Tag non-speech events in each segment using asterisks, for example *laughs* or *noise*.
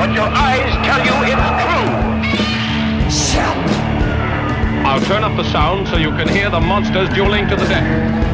But your eyes tell you it's true. I'll turn up the sound so you can hear the monsters dueling to the death.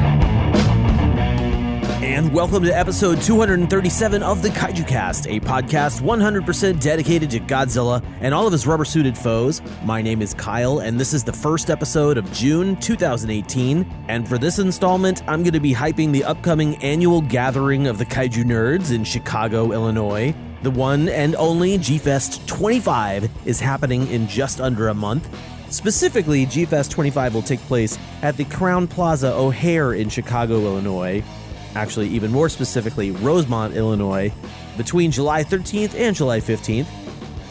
And welcome to episode 237 of the Kaiju Cast, a podcast 100% dedicated to Godzilla and all of his rubber suited foes. My name is Kyle, and this is the first episode of June 2018. And for this installment, I'm going to be hyping the upcoming annual gathering of the Kaiju Nerds in Chicago, Illinois. The one and only G Fest 25 is happening in just under a month. Specifically, G Fest 25 will take place at the Crowne Plaza O'Hare in Chicago, Illinois actually, even more specifically, Rosemont, Illinois, between July 13th and July 15th.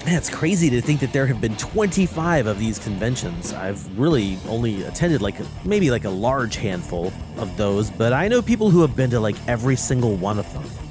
Man, it's crazy to think that there have been 25 of these conventions. I've really only attended like maybe like a large handful of those, but I know people who have been to like every single one of them.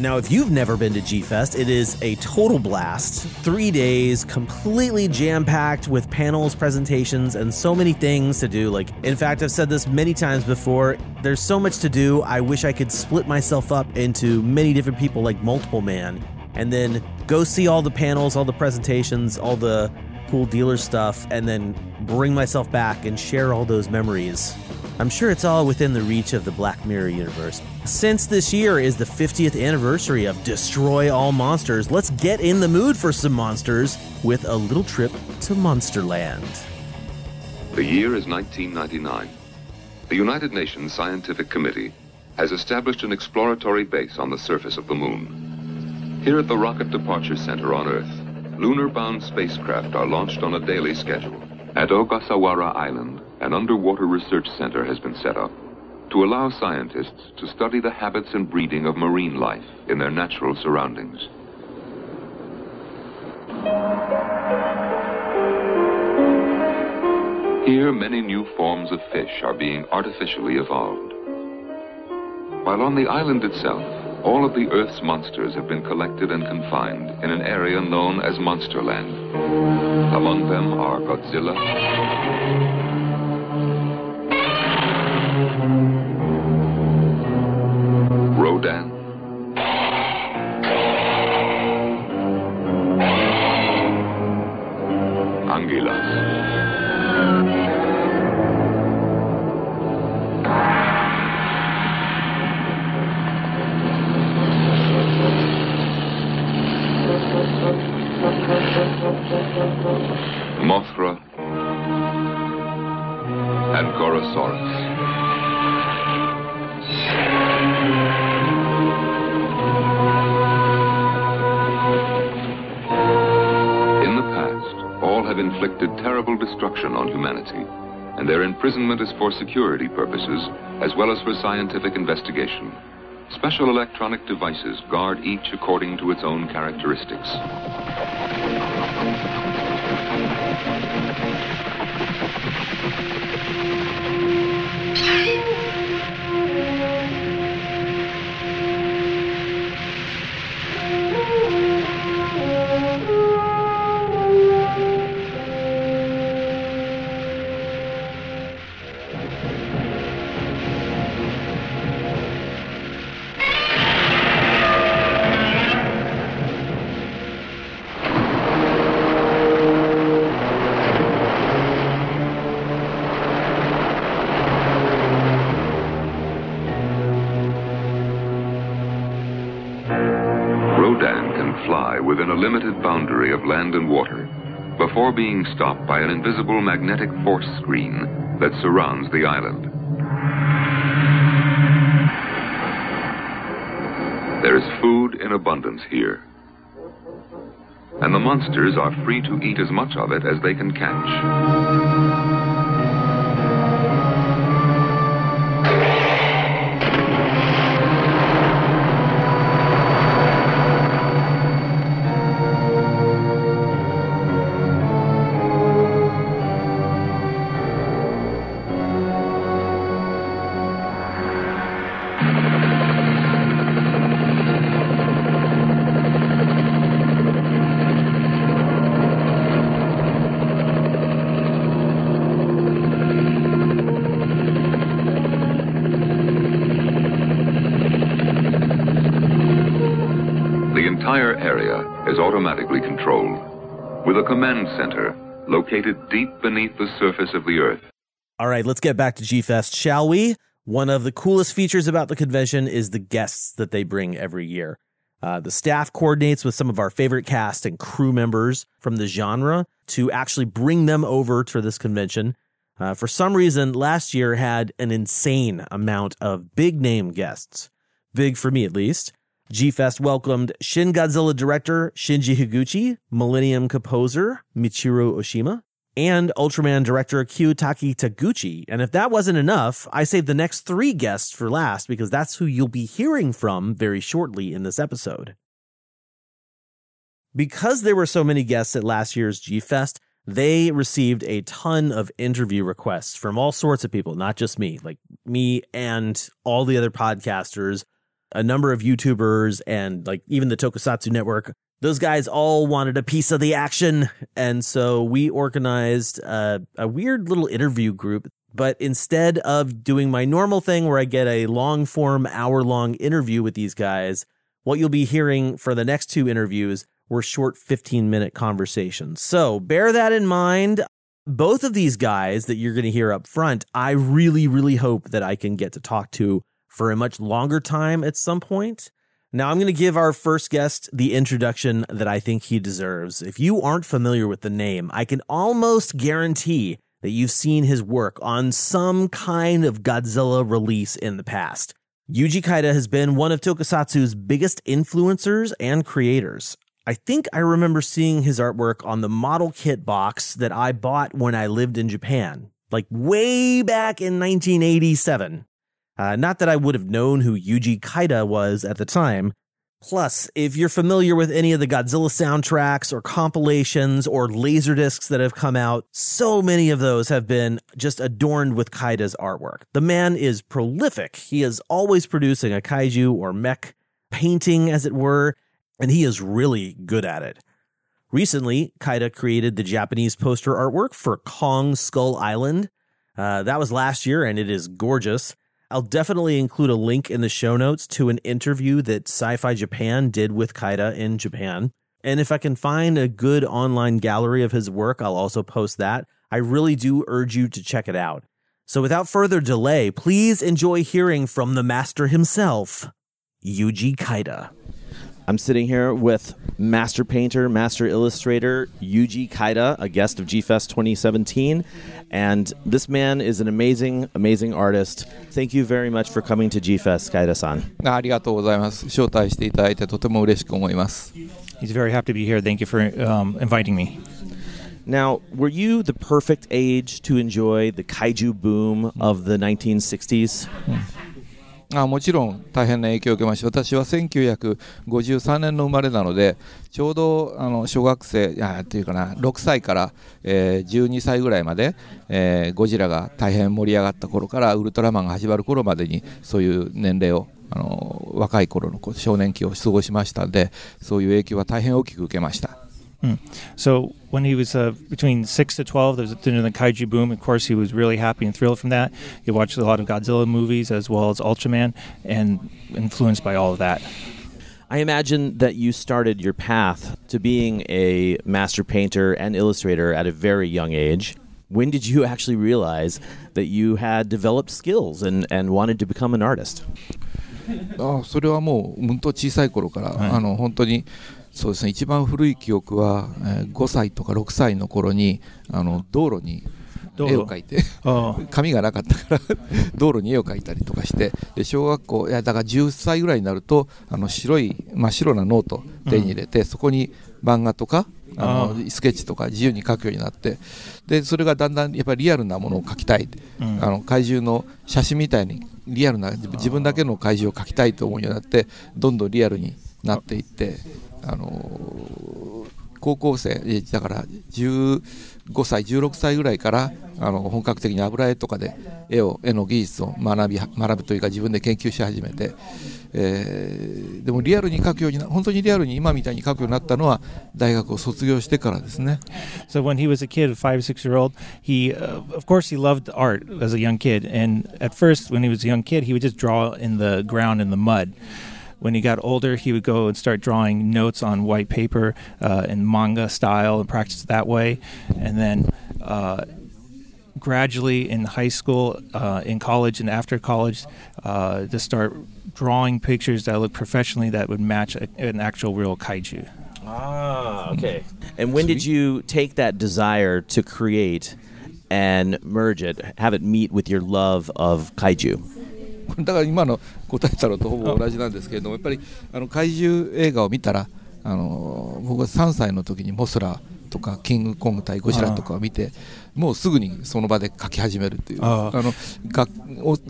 Now, if you've never been to G Fest, it is a total blast. Three days, completely jam packed with panels, presentations, and so many things to do. Like, in fact, I've said this many times before. There's so much to do. I wish I could split myself up into many different people, like Multiple Man, and then go see all the panels, all the presentations, all the cool dealer stuff, and then bring myself back and share all those memories. I'm sure it's all within the reach of the Black Mirror universe. Since this year is the 50th anniversary of Destroy All Monsters, let's get in the mood for some monsters with a little trip to Monsterland. The year is 1999. The United Nations Scientific Committee has established an exploratory base on the surface of the moon. Here at the Rocket Departure Center on Earth, lunar-bound spacecraft are launched on a daily schedule. At Ogasawara Island, an underwater research center has been set up to allow scientists to study the habits and breeding of marine life in their natural surroundings. Here, many new forms of fish are being artificially evolved. While on the island itself, all of the Earth's monsters have been collected and confined in an area known as Monsterland. Among them are Godzilla, Rodan, imprisonment is for security purposes as well as for scientific investigation. Special electronic devices guard each according to its own characteristics. *laughs* stopped by an invisible magnetic force screen that surrounds the island. There is food in abundance here. And the monsters are free to eat as much of it as they can catch. Automatically controlled, with a command center located deep beneath the surface of the Earth. All right, let's get back to G Fest, shall we? One of the coolest features about the convention is the guests that they bring every year. Uh, the staff coordinates with some of our favorite cast and crew members from the genre to actually bring them over to this convention. Uh, for some reason, last year had an insane amount of big name guests. Big for me, at least. G Fest welcomed Shin Godzilla director Shinji Higuchi, Millennium composer Michiru Oshima, and Ultraman director Kiyotaka Taguchi. And if that wasn't enough, I saved the next three guests for last because that's who you'll be hearing from very shortly in this episode. Because there were so many guests at last year's G Fest, they received a ton of interview requests from all sorts of people, not just me, like me and all the other podcasters, a number of YouTubers, and like even the Tokusatsu Network those guys all wanted a piece of the action. And so we organized a, a, weird little interview group. But instead of doing my normal thing where I get a long form, hour long interview with these guys, what you'll be hearing for the next two interviews were short 15 minute conversations. So bear that in mind. Both of these guys that you're going to hear up front, I really, really hope that I can get to talk to for a much longer time at some point. Now, I'm going to give our first guest the introduction that I think he deserves. If you aren't familiar with the name, I can almost guarantee that you've seen his work on some kind of Godzilla release in the past. Yuji Kaida has been one of Tokusatsu's biggest influencers and creators. I think I remember seeing his artwork on the model kit box that I bought when I lived in Japan, like way back in 1987. Uh, not that I would have known who Yuji Kaida was at the time. Plus, if you're familiar with any of the Godzilla soundtracks or compilations or laser discs that have come out, so many of those have been just adorned with Kaida's artwork. The man is prolific. He is always producing a kaiju or mech painting, as it were, and he is really good at it. Recently, Kaida created the Japanese poster artwork for Kong Skull Island. Uh, that was last year, and it is gorgeous. I'll definitely include a link in the show notes to an interview that Sci Fi Japan did with Kaida in Japan. And if I can find a good online gallery of his work, I'll also post that. I really do urge you to check it out. So without further delay, please enjoy hearing from the master himself, Yuji Kaida. I'm sitting here with master painter, master illustrator Yuji Kaida, a guest of G Fest 2017. And this man is an amazing, amazing artist. Thank you very much for coming to G Fest, Kaida san. ありがとうございます。招待していただいてとても嬉しく思います。 He's very happy to be here. Thank you for um, inviting me. Now, were you the perfect age to enjoy the kaiju boom of the 1960s? あもちろん大変な影響を受けました。私は1953年の生まれなので、ちょうどあの小学生、いやっていうかな、6歳から、えー12歳ぐらいまで、えーゴジラが大変盛り上がった頃から、ウルトラマンが始まる頃までに、そういう年齢を、あの若い頃の少年期を過ごしましたので、そういう影響は大変大きく受けました。So when he was uh, between six to twelve, there was during the kaiju boom. Of course, he was really happy and thrilled from that. He watched a lot of Godzilla movies as well as Ultraman, and influenced by all of that. I imagine that you started your path to being a master painter and illustrator at a very young age. When did you actually realize that you had developed skills and, and wanted to become an artist? *laughs* あそれはもううんと小さい頃から、あの本当に そうですね。一番古い記憶は、えー5歳とか6歳の頃にあの道路に絵を描いて Oh, *laughs* 紙がなかったから *laughs* 道路に絵を描いたりとかしてで小学校いやだから10歳ぐらいになるとあの白い真っ白なノート手に入れて、そこに漫画とかあのスケッチとか自由に描くようになってでそれがだんだんやっぱりリアルなものを描きたい、あの怪獣の写真みたいにリアルな自自分だけの怪獣を描きたいと思うようになってどんどんリアルになっていってあの高校生だから15歳16歳ぐらいからあの本格的に油絵とかで絵を絵の技術を学び学ぶというか自分で研究し始めて、えーでもリアルに描くようにな本当にリアルに今みたいに描くようになったのは大学を卒業してからですね so when he was a kid, five, six year old, he, uh, of course, he loved art as a young kid. And at first, when he was a young kid, he would just draw in the ground in the mud. When he got older, he would go and start drawing notes on white paper uh, in manga style and practice that way. And then uh, gradually in high school, uh, in college, and after college, uh, to start drawing pictures that look professionally that would match a, an actual real kaiju. Ah, okay. And when did you take that desire to create and merge it, have it meet with your love of kaiju? *laughs* だから今の答えたのとほぼ同じなんですけれどもやっぱりあの怪獣映画を見たらあの僕は3歳の時にモスラとかキングコング対ゴジラとかを見てもうすぐにその場で描き始めるという。ああ。の学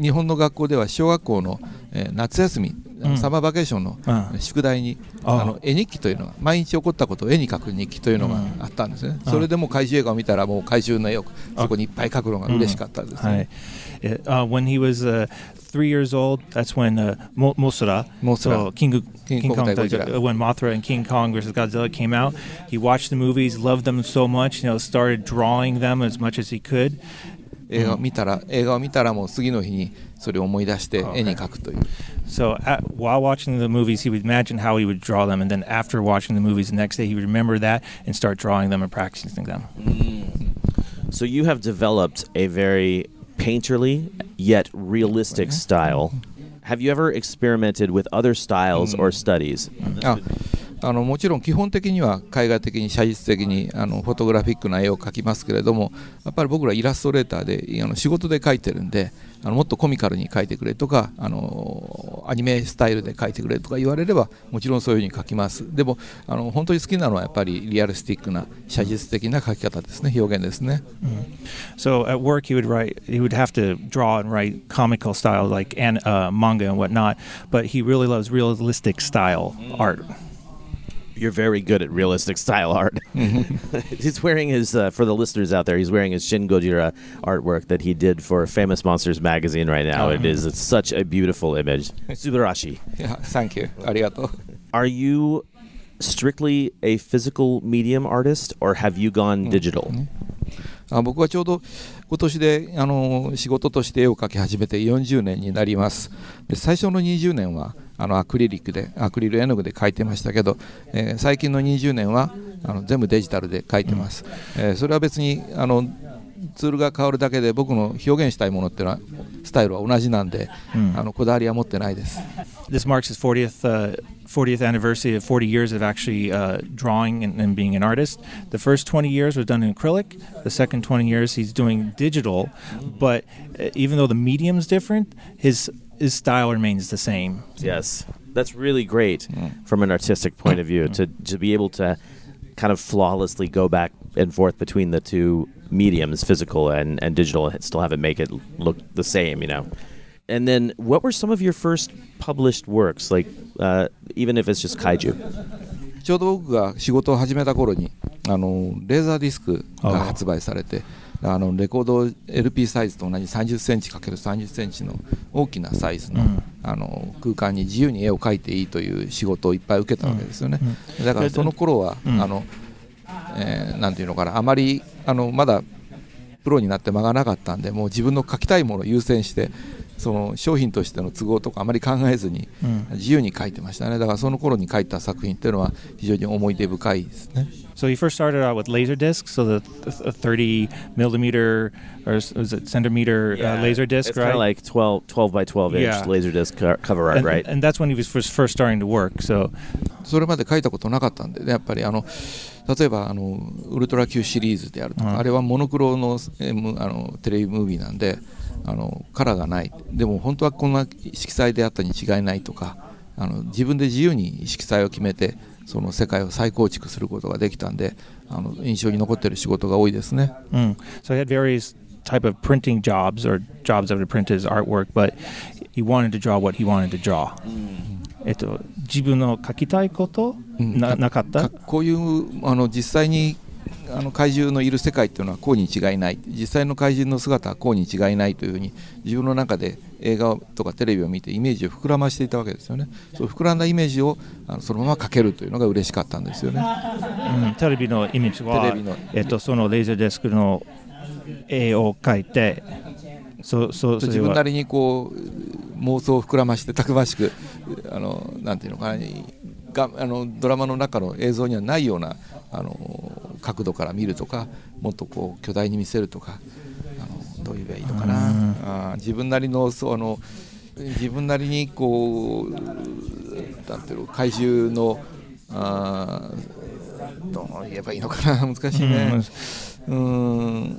日本の学校では小学校の、えー夏休み、うん。サマーバケーションのうん。宿題に、ああ。の絵日記というのが毎日起こったことを絵に描く日記というのがあったんですね、それでもう怪獣映画を見たらもう怪獣の絵をそこにいっぱい描くのが嬉しかったですね。Hi. Uh, when he was uh, three years old, that's when uh, Mo- Mothra, Mothra. so King, King King, Kong Kong,対 uh, when Mothra and King Kong versus Godzilla came out, he watched the movies, loved them so much, you know, started drawing them as much as he could. 映画を見たら、映画を見たらもう次の日にそれを思い出して絵に描くという。 So at, while watching the movies, he would imagine how he would draw them, and then after watching the movies the next day, he would remember that and start drawing them and practicing them. So you have developed a very painterly yet realistic style. Have you ever experimented with other styles hmm. or studies? ああのもちろん基本的には絵画的に写実的にあのフォトグラフィックな絵を描きますけれどもやっぱり僕らイラストレーターであの仕事で描いてるんであのもっとコミカルに描いてくれとかあのアニメスタイルで描いてくれとか言われればもちろんそういうふうに描きますでもあの本当に好きなのはやっぱりリアルスティックな写実的な描き方ですね表現ですね So at work, he would write. He would have to draw and write comical style like an, uh, manga and whatnot. But he really loves realistic style art. You're very good at realistic style art. he's *laughs* wearing his, uh, for the listeners out there, he's wearing his Shin Gojira artwork that he did for Famous Monsters magazine right now. It is it's such a beautiful image. *laughs* Subarashi. いやサンキューありがとう Are you strictly a physical medium artist or have you gone digital? あ僕はちょうど今年であの仕事として絵を描き始めて40年になりますで最初の20年は あのアクリリックでアクリル絵の具で描いてましたけど、えー最近の20年はあの全部デジタルで描いてます、えーそれは別にあのツールが変わるだけで僕の表現したいものっていうのはスタイルは同じなんで、あのこだわりは持ってないです This marks his 40th uh, 40th anniversary of 40 years of actually uh, drawing and, and being an artist. The first 20 years was done in acrylic. The second 20 years he's doing digital, but uh, even though the medium's different, his his style remains the same. Yes, that's really great from an artistic point of view to to be able to kind of flawlessly go back and forth between the two mediums, physical and and digital, and still have it make it look the same, you know. And then, what were some of your first published works, like uh, even if it's just kaiju? ちょうど僕が仕事を始めた頃にあのレーザーディスクが発売されて あのレコード LP サイズと同じ30センチ ×30 センチの大きなサイズの,、あの空間に自由に絵を描いていいという仕事をいっぱい受けたわけですよね、だからその頃は、あのえーなんていうのかなあまりあのまだプロになって間がなかったんでもう自分の描きたいものを優先してその商品としての都合とかあまり考えずに自由に描いてましたねだからその頃に描いた作品っていうのは非常に思い出深いですね So he first started out with laser discs, so the th- a 30 millimeter or was it centimeter uh, laser disc, it's right? kind of like 12, 12 by 12 inch Yeah. laser disc co- cover art, and, right? and that's when he was first, first starting to work. So それまで描いたことなかったんでねやっぱりあの例えばあのウルトラ Q シリーズであるとか、あれはモノクロのえーむあのテレビムービーなんであのカラーがないでも本当はこんな色彩であったに違いないとかあの自分で自由に色彩を決めてその世界を再構築することができたんであの印象に残ってる仕事が多いですね。Mm. So he had various type of printing jobs or jobs that would print his artwork, but he wanted to draw what he wanted to draw. えっと、自分の書きたいこと、ななかった？かこういうあの実際にあの怪獣のいる世界っていうのはこうに違いない。実際の怪獣の姿はこうに違いないというふうに自分の中で映画とかテレビを見てイメージを膨らましていたわけですよね。そう膨らんだイメージをあのそのまま描けるというのが嬉しかったんですよね。うん。テレビのイメージはテレビのえっと、そのレーザーディスクの絵を描いてそうそう自分なりにこう妄想を膨らましてたくましくあのなんていうのかながあのドラマの中の映像にはないようなあの角度から見るとかもっとこう巨大に見せるとかあのどう言えばいいのかな。あ自分なりのそうあの自分なりにこうなんていうの怪獣のあどう言えばいいのかな。*laughs* 難しいね。うん。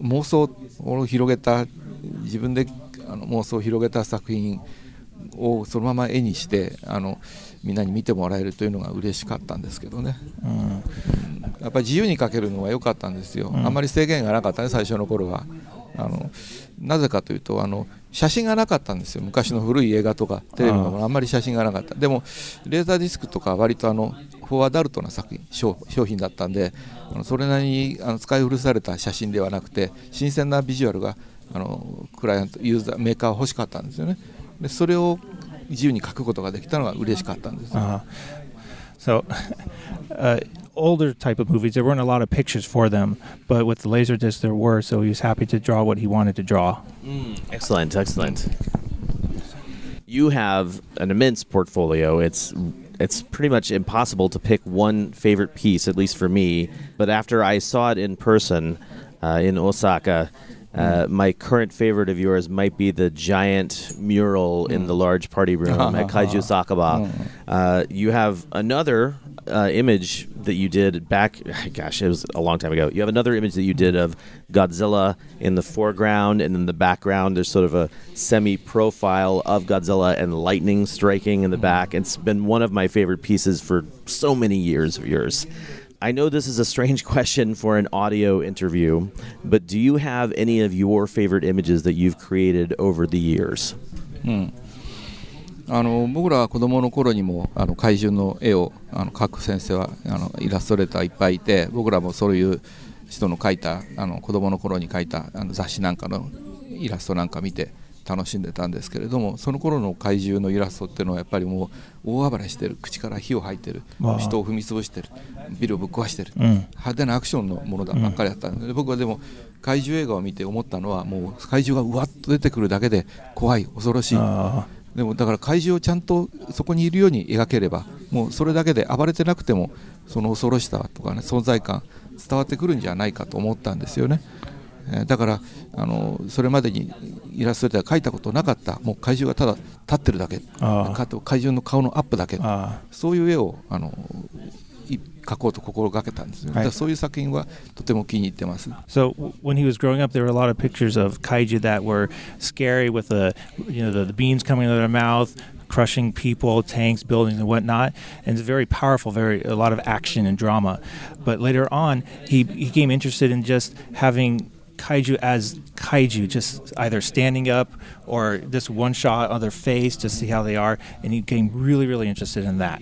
妄想を広げた自分であの妄想を広げた作品をそのまま絵にしてあのみんなに見てもらえるというのが嬉しかったんですけどね、うん、やっぱり自由に描けるのは良かったんですよ、うん、あんまり制限がなかったね最初の頃は。あのなぜかというとあの写真がなかったんですよ。昔の古い映画とかテレビのあんまり写真がなかった。でもレーザーディスクとか割とあのフォーアダルトな作品商品だったんであのそれなりにあの使い古された写真ではなくて新鮮なビジュアルがあのクライアントユーザーメーカーは欲しかったんですよねでそれを自由に書くことができたのが嬉しかったんです。Uh, so, uh, older type of movies, there weren't a lot of pictures for them, but with the Laserdisc there were, so he was happy to draw what he wanted to draw. Mm, excellent, excellent. You have an immense portfolio. It's it's pretty much impossible to pick one favorite piece, at least for me. But after I saw it in person uh, in Osaka, uh, my current favorite of yours might be the giant mural in the large party room *laughs* at Kaiju Sakaba. Uh, you have another uh, image that you did back, *laughs* gosh, it was a long time ago. You have another image that you did of Godzilla in the foreground, and in the background, there's sort of a semi profile of Godzilla and lightning striking in the back. It's been one of my favorite pieces for so many years of yours. I know this is a strange question for an audio interview, but do you have any of your favorite images that you've created over the years? うんあの僕らは子供の頃にもあの怪獣の絵をあの描く先生はあのイラストレーターいっぱいいて僕らもそういう人の描いたあの子供の頃に描いたあの雑誌なんかのイラストなんか見て楽しんでたんですけれどもその頃の怪獣のイラストっていうのはやっぱりもう大暴れしてる口から火を吐いてる人を踏み潰してるビルをぶっ壊してる、うん、派手なアクションのものだばっかりだったので、うん、僕はでも怪獣映画を見て思ったのはもう怪獣がうわっと出てくるだけで怖い恐ろしい。でもだから怪獣をちゃんとそこにいるように描ければもうそれだけで暴れてなくてもその恐ろしさとかね存在感伝わってくるんじゃないかと思ったんですよね。だからあのそれまでにイラストでは描いたことなかったもう怪獣がただ立ってるだけ怪獣の顔のアップだけそういう絵をあの描こうと心がけたんですよ、はい、そういう作品はとても気に入ってます。So when he was growing up, there were a lot of pictures of kaiju that were scary with the you know the, the beams coming out of their mouth. crushing people, tanks, buildings, and whatnot. And it's very powerful, very a lot of action and drama. But later on, he, he became interested in just having kaiju as kaiju, just either standing up or just one shot on their face to see how they are, and he became really, really interested in that.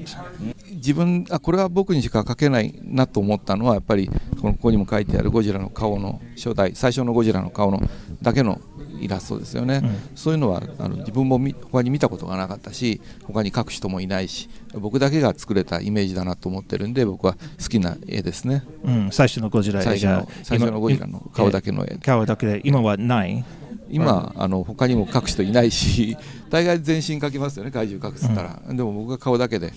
自分あこれは僕にしか描けないなと思ったのはやっぱりこのここにも書いてあるゴジラの顔の初代最初のゴジラの顔のだけのイラストですよね、うん、そういうのはあの自分も他に見たことがなかったし他に描く人もいないし僕だけが作れたイメージだなと思ってるんで僕は好きな絵ですね、うん、最初のゴジラ最初の最初のゴジラの顔だけの絵。顔だけで今はない？今あの他にも描く人いないし大概全身描きますよね怪獣描くっつったら、うん、でも僕が顔だけで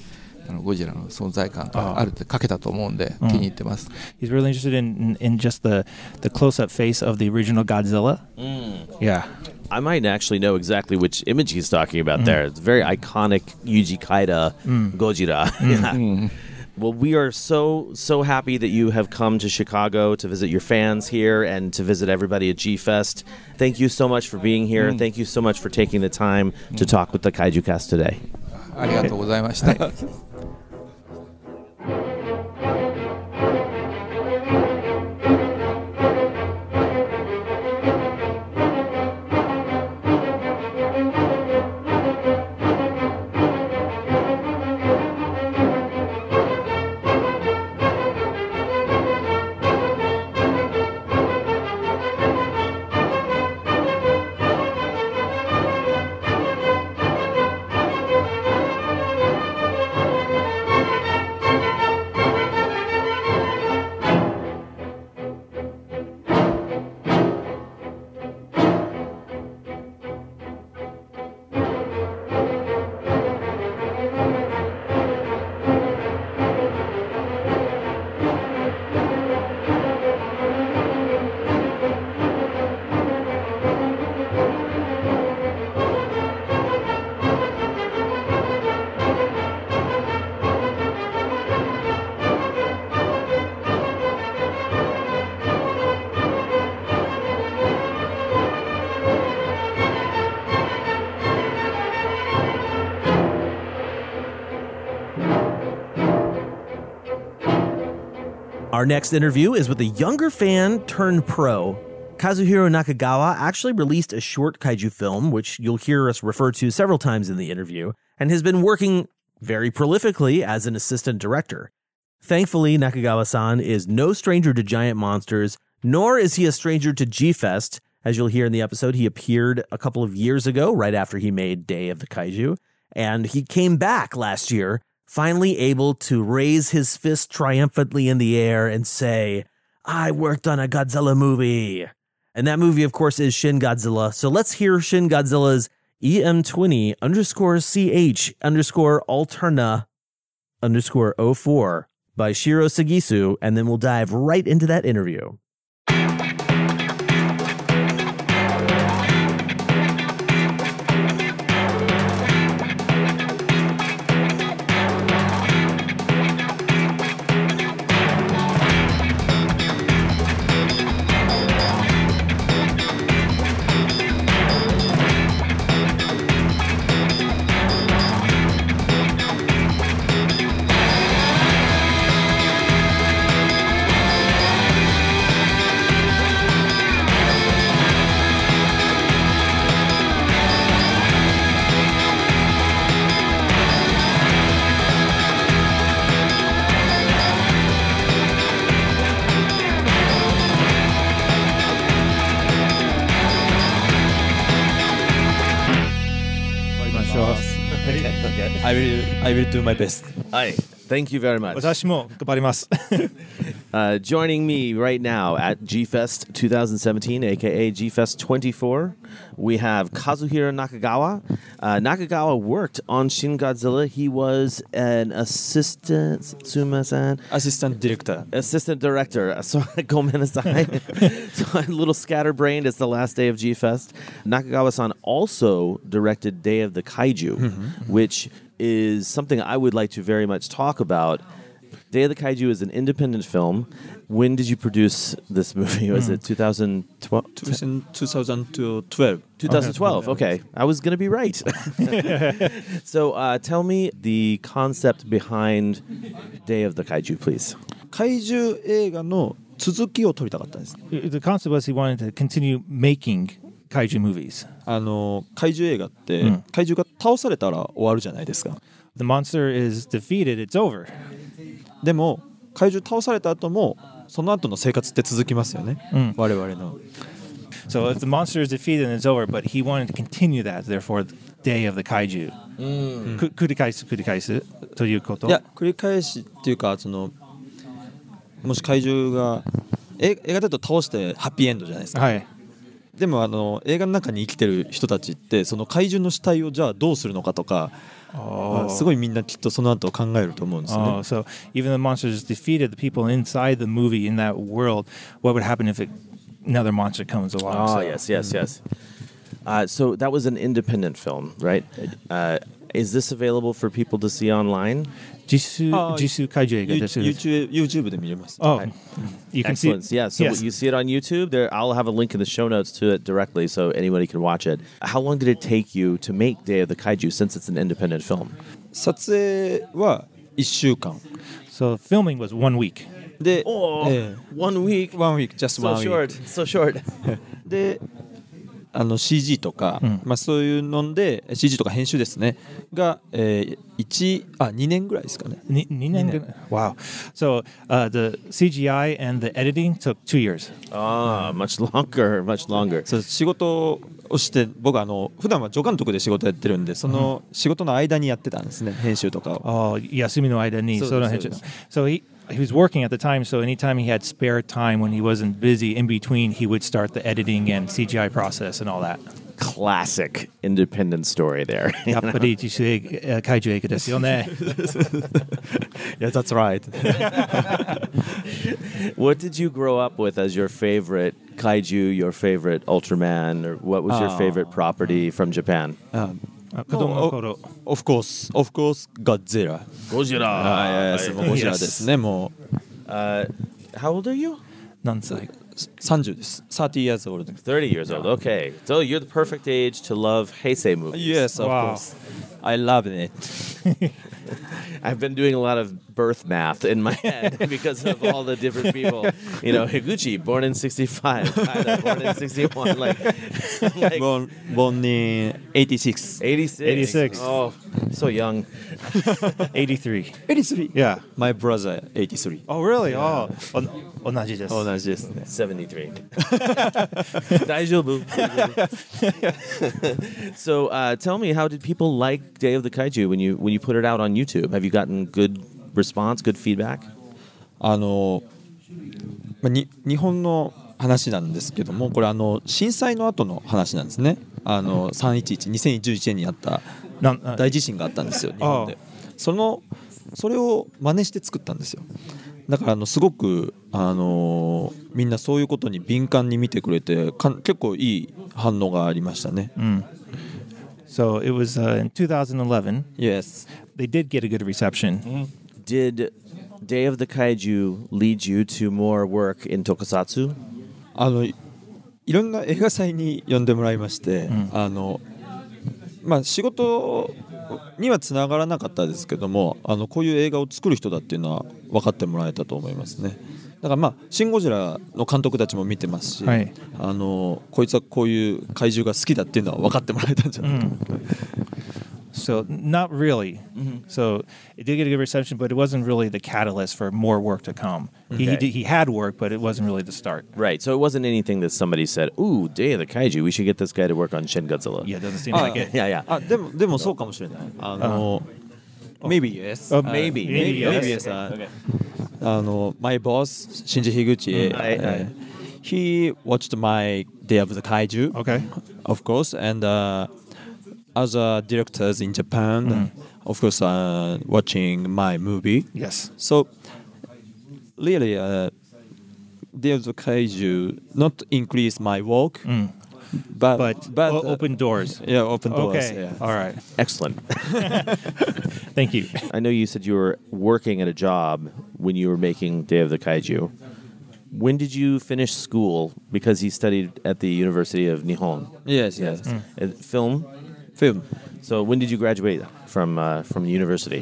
あのゴジラの存在感があるって書けたと思うんで、気に入ってます。He's really interested in in just the the close-up face of the original Godzilla. Mm. Yeah. I might actually know exactly which image he's talking about mm. there. It's very iconic Yuji Kaida mm. Gojira. *laughs* yeah. Mm. Well, we are so so happy that you have come to Chicago to visit your fans here and to visit everybody at G Fest. Thank you so much for being here. Mm. Thank you so much for taking the time to mm. talk with the Kaiju Cast today. ありがとうございました。*laughs* Our next interview is with a younger fan turned pro. Kazuhiro Nakagawa actually released a short kaiju film, which you'll hear us refer to several times in the interview, and has been working very prolifically as an assistant director. Thankfully, Nakagawa san is no stranger to giant monsters, nor is he a stranger to G Fest. As you'll hear in the episode, he appeared a couple of years ago, right after he made Day of the Kaiju, and he came back last year finally able to raise his fist triumphantly in the air and say, I worked on a Godzilla movie. And that movie, of course, is Shin Godzilla. So let's hear Shin Godzilla's EM20 underscore CH underscore alterna underscore 04 by Shiro Sagisu, and then we'll dive right into that interview. I will I will do my best. Hi, thank you very much. 私も頑張ります。 Uh, *laughs* joining me right now at G Fest 2017, aka G Fest 24, we have Kazuhiro Nakagawa. Uh, Nakagawa worked on Shin Godzilla. He was an assistant, Suma-san, Assistant director. assistant director. *laughs* So, *laughs* ごめんなさい. so I'm a little scatterbrained. It's the last day of G Fest. Nakagawa-san also directed Day of the Kaiju, which is something I would like to very much talk about. Day of the Kaiju is an independent film. When did you produce this movie? *laughs* Was it 2012? 2012. 2012. Okay, I was going to be right. *laughs* so uh, tell me the concept behind Day of the Kaiju, please. 怪獣映画の続きを撮りたかったんです。 The concept was he wanted to continue making kaiju movies. あの怪獣映画って、うん怪獣が倒されたら終わるじゃないですか。The monster is defeated, it's over. でも怪獣倒された後もその後の生活って続きますよね。うん我々の。So if the monster is defeated and it's over, but he wanted to continue that, therefore, the day of the kaiju. Ku- 繰り返す繰り返すということいや繰り返しっていうかそのもし怪獣がえ映画だと倒してハッピーエンドじゃないですか。はい。でもあの映画の中に生きてる人たちってその怪獣の死体をじゃあどうするのかとか、すごいみんなきっとその後考えると思うんですよね。Oh, so even the monster is defeated, the people inside the movie in that world, what would happen if it, another monster comes along? Oh, So- yes, yes, yes. Uh, so that was an independent film, right? Uh, is this available for people to see online? 実数あー実数怪獣映画です YouTube, YouTube で見れます。 Oh, you can see Excellent. it. Yeah, so yes. you see it on YouTube. There, I'll have a link in the show notes to it directly, so anybody can watch it. How long did it take you to make Day of the Kaiju, since it's an independent film? 撮影は1週間 So filming was one week. で、 Oh, え one week. え one week just So one week short. So short. で あの CG とか、まあ、そういうので CG とか編集ですね。が、えー、1あ2年ぐらいですかね。2, 2年ぐらい。年。Wow、the CGI and the editing took two years. Ah、uh, longer much longer. そう仕事をして僕あの普段は助監督で仕事やってるんでその仕事の間にやってたんですね編集とかを、oh, 休みの間にそ,その he was working at the time, so anytime he had spare time when he wasn't busy in between, he would start the editing and CGI process and all that. Classic independent story there. yeah, *laughs* uh, *laughs* that's right. *laughs* what did you grow up with as your favorite kaiju, your favorite Ultraman, or what was your oh. favorite property from Japan? Um, ああ子供の頃 Of course Of course Godzilla Gojira. あいやもうゴジラですねもう Uh, how old are you? 何歳30です30 years old 30 years old. Okay. So you're the perfect age to love Heisei movies. Yes of Wow. course I love it *laughs* I've been doing a lot of birth math in my head *laughs* because of all the different people. You know, Higuchi, born in 65, Kaida, born in 61. Like, *laughs* like born, born in 86 86. 86. Oh, so young. *laughs* 83. 83 Yeah. My brother 83 Oh, really? Oh, on, 同じです。同じですね73. 大丈夫 so uh, tell me, how did people like Day of the Kaiju when you when you put it out on YouTube? Have you gotten good response, good feedback? あの、まあ、に日本の話なんですけどもこれあの震災の後の話なんですね。あの3112011年にあった大地震があったんですよ日本で。そのそれを真似して作ったんですよ。だからあのすごくあのみんなそういうことに敏感に見てくれてかん結構いい反応がありましたね。So it was uh, in 2011. Yes. They did get a good reception. Did Day of the Kaiju lead you to more work in Tokusatsu? あのいいろんな映画祭に呼んでもらいまして、あのまあ仕事にはつながらなかったですけどもあのこういう映画を作る人だっていうのは分かってもらえたと思いますね。だからまあ「シン・ゴジラ」の監督たちも見てますし、はい。あのこいつはこういう怪獣が好きだっていうのは分かってもらえたんじゃないかな、So not really. So it did get a good reception, but it wasn't really the catalyst for more work to come. He, he Okay. did, he had work, but it wasn't really the start. Right. So it wasn't anything that somebody said, "Ooh, Day of the Kaiju, we should get this guy to work on Shin Godzilla." Yeah, it doesn't seem あ like it. Yeah, yeah. あでもでもそうかもしれないあの、maybe yes Oh, maybe, maybe, maybe yes. yes ああの my boss 新次樋口、はいはい he watched my Day of the Kaiju Okay. of course and uh, other directors in Japan of course uh, watching my movie Yes. so really uh, Day of the Kaiju not increase my work but But, but o- open doors. yeah open doors Okay. yeah. All right. Excellent. *laughs* *laughs* Thank you. I know you said you were working at a job when you were making Day of the Kaiju. When did you finish school? Because he studied at the University of Nihon. yes yes Uh, film. Film So when did you graduate from uh, from the university?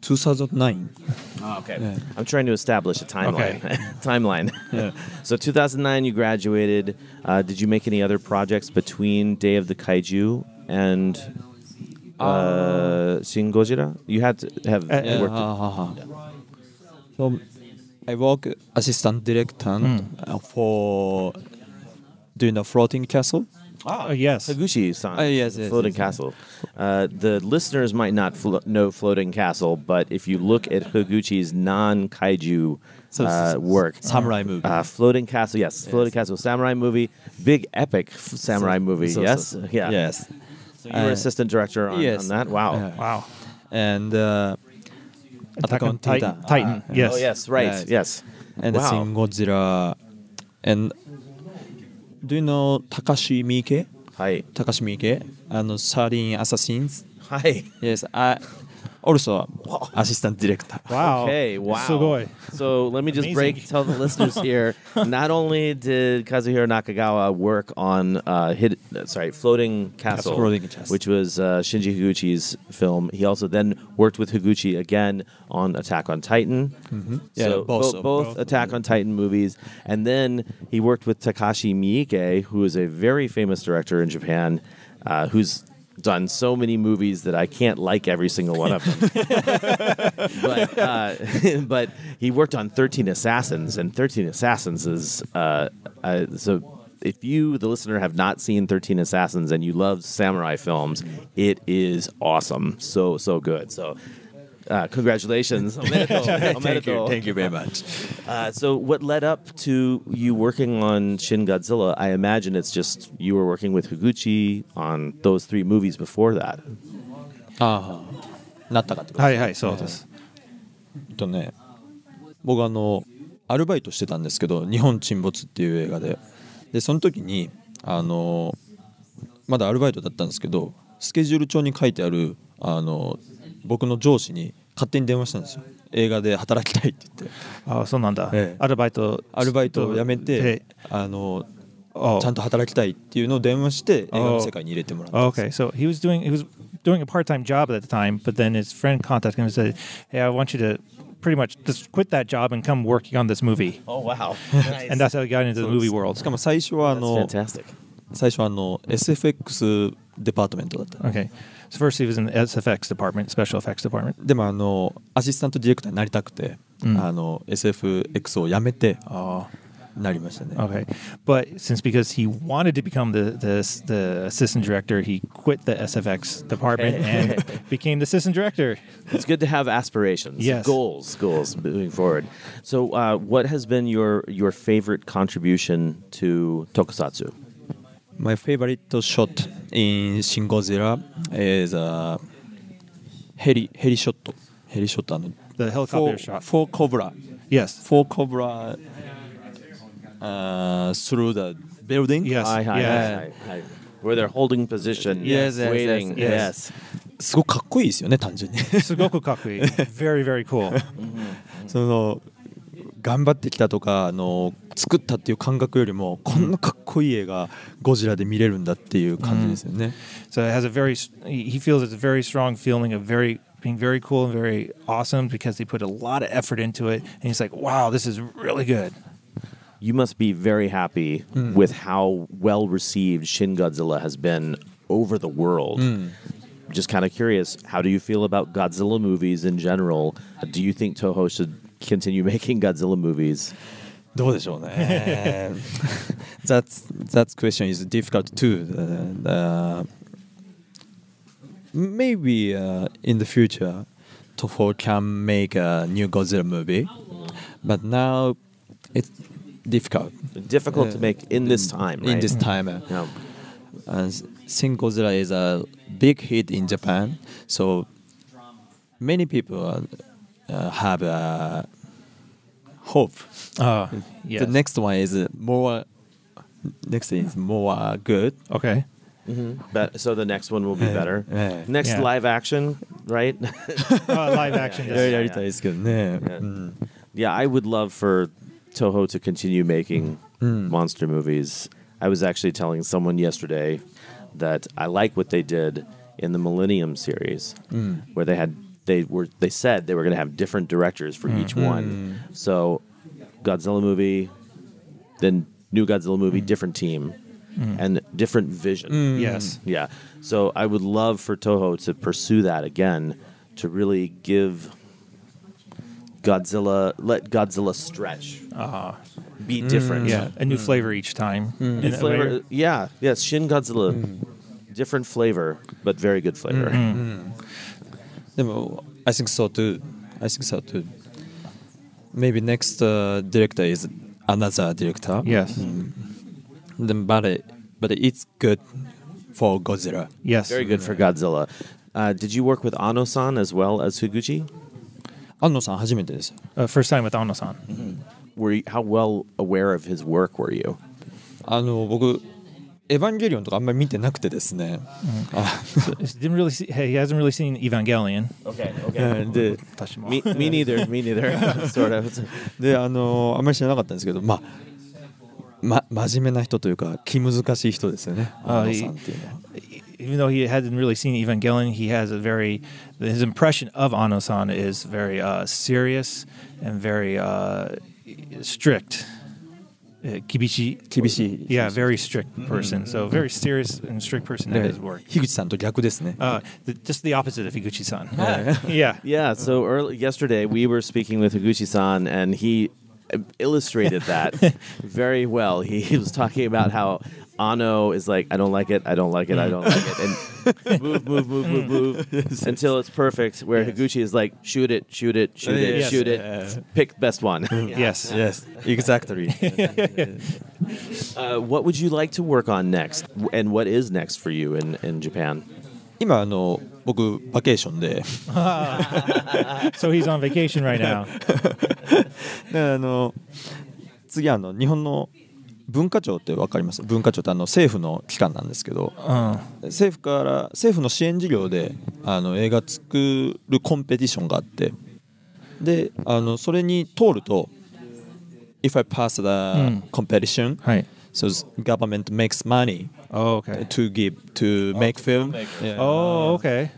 2009 okay. I'm trying to establish a timeline. *laughs* timeline. *laughs* so 2009, you graduated. Uh, did you make any other projects between Day of the Kaiju and uh, Shin Gojira? You had to have Uh, Yeah, worked. ha, ha. So I work assistant director uh, for doing the floating castle. Oh, yes. Higuchi-san, Oh, yes, yes, Floating yes. Castle. Uh, the listeners might not flo- know Floating Castle, but if you look at Higuchi's non-kaiju So uh, it's- work, samurai movie. uh, Floating Castle, yes, Floating Castle, samurai movie, big epic f- samurai movie, So- yes, so- yeah, Yes. So you were Uh, assistant director on, yes. on that. Wow. Yeah. Wow. And uh, Attack on Titan. Titan. Ah, Yes. Oh yes, right, Yes. yes. And wow. Shin Godzilla. And Do you know 高橋美池はい。高橋美池あの、サーリン・アサシンズ？はい。Yes, I, also assistant director. Wow. Okay, wow. Sugoi. So let me just Amazing. break, tell the listeners here. *laughs* Not only did Kazuhiro Nakagawa work on uh, hit, uh, sorry, Floating Castle, Floating Castle. which was uh, Shinji Higuchi's film, he also then worked with Higuchi again on Attack on Titan. Mm-hmm. Yeah, so both bo- both both. Attack on Titan movies, and then he worked with Takashi Miike, who is a very famous director in Japan, uh, who's done so many movies that I can't like every single one of them. *laughs* but uh, *laughs* but he worked on Thirteen Assassins, and Thirteen Assassins is uh, uh, so. If you, the listener, have not seen Thirteen Assassins and you love samurai films, it is awesome. So so good. So. Uh, congratulations. Omedetou. Omedetou. Thank you very much. Uh, so, what led up to you working on Shin Godzilla? I imagine it's just you were working with Higuchi on those three movies before that. ああなったかってことはいはい、そうです。えっとね僕あのアルバイトしてたんですけど「日本沈没」っていう映画ででその時にあのまだアルバイトだったんですけどスケジュール帳に書いてあるあの僕の上司に勝手に電話したんですよ映画で働きたいって言ってあそうなんだ。ええアルバイト。アルバイトを辞めてであの Oh. ちゃんと働きたいっていうのを電話して映画の世界に入れてもらったんです Okay, so he was doing he was doing a part-time job at the time, but then his friend contacted him and said, "Hey, I want you to pretty much just quit that job and come working on this movie." Oh wow. And that's how he got into the movie world. しかも最初はあの.最初はあの SFX デパートメントだった。Okay. So first he was in the SFX department, special effects department. でもあのアシスタントディレクターになりたくて、うんあの SFX を辞めて Oh. なりましたね。 Okay, but since because he wanted to become the the, the assistant director, he quit the SFX department and *laughs* became the assistant director. It's good to have aspirations, Yes. goals, goals moving forward. So, uh, what has been your your favorite contribution to Tokusatsu? My favorite shot in Shin Godzilla is a heli heli shot. Heli shot. The helicopter for, shot. For Cobra. Yes. Four Cobra uh, through the building. Yes. Hi, hi, yeah. hi, hi. Where they're holding position. Yes. yes waiting. Yes. yes. yes. すごくかっこいいですよね単純にすごくかっこいい very very cool その頑張ってきたとかあの作ったっていう感覚よりもこんなかっこいい映画ゴジラで見れるんだっていう感じですよね、 So it has a very he he feels it's a very strong feeling of very being very cool and very awesome because they put a lot of effort into it and he's like, "Wow, this is really good." You must be very happy with how well received Shin Godzilla has been over the world. Just kind of curious, how do you feel about Godzilla movies in general? Do you think Toho should continue making *laughs* Godzilla movies? どうでしょうね That's *laughs* that question is difficult too uh, uh, maybe uh, in the future Toho can make a new Godzilla movie but now it's difficult Difficult to Uh, make in this time, in right? this time uh, No. and Shin Godzilla is a big hit in Japan, so many people uh, uh, have uh, hope. Uh, yes. The next one is more. Next is more good. Okay. But, so the next one will be better. yeah. Next Yeah. live action, right? *laughs* Uh, live action. Yeah, yes. yeah. やりたいですけどね。 Yeah. うん。 Yeah, I would love for Toho to continue making monster movies. I was actually telling someone yesterday that I like what they did in the Millennium series, where they had they were they said they were going to have different directors for each mm-hmm. one. So, Godzilla movie, then new Godzilla movie, mm. different team, mm. and different vision. Mm. Yes. Yeah. So I would love for Toho to pursue that again, to really give Godzilla, let Godzilla stretch, Uh, be different. yeah, a new flavor each time. New flavor. way- Yeah. Yes. Shin Godzilla, different flavor, but very good flavor. Mm-hmm. I think so too. I think so too. Maybe next uh, director is another director. Yes. Mm. Then but it, but it's good for Godzilla. Yes. Very good for Godzilla. Uh, did you work with Anno-san as well as Higuchi? Anno-san first time with Anno-san -hmm. were you, how well aware of his work were you? あの僕エヴァンゲリオンとかあんまり見てなくてですね。あ Didn't really see. He hasn't really seen Evangelion. Okay. Okay. で me, me neither. Me neither. sort of. であのあんまり知らなかったんですけど、まあ。ま、真面目な人というか気難しい人ですよね。あ安野さんっていうのは。Even though he hadn't really seen Evangelion, he has a very his impression of Ano-san is very uh, serious and very uh, strict. Uh, kibishi. Yeah, very strict mm-hmm. person. Mm-hmm. So very serious and strict person at his work. Higuchi-san to gyaku desu uh, the, just the opposite of Higuchi-san. *laughs* Yeah. *laughs* yeah. yeah. so early, yesterday we were speaking with Higuchi-san and he uh, illustrated that *laughs* very well. He, he was talking about how Anno is like, I don't like it, I don't like it, I don't like it, and *laughs* move, move, move, move, move *laughs* until it's perfect. Where yes. Higuchi is like, shoot it, shoot it, shoot it, yes. shoot it, pick best one. *laughs* Yes, yes, exactly. uh, what would you like to work on next, and what is next for you in in Japan? vacation So he's on vacation right now あの次あの日本の文化庁って分かります文化庁ってあの政府の機関なんですけど Uh, 政府から政府の支援事業であの映画作るコンペティションがあってであのそれに通ると If I pass the ん competition、hi. so government makes money Oh, okay. to give to make film、Oh, okay.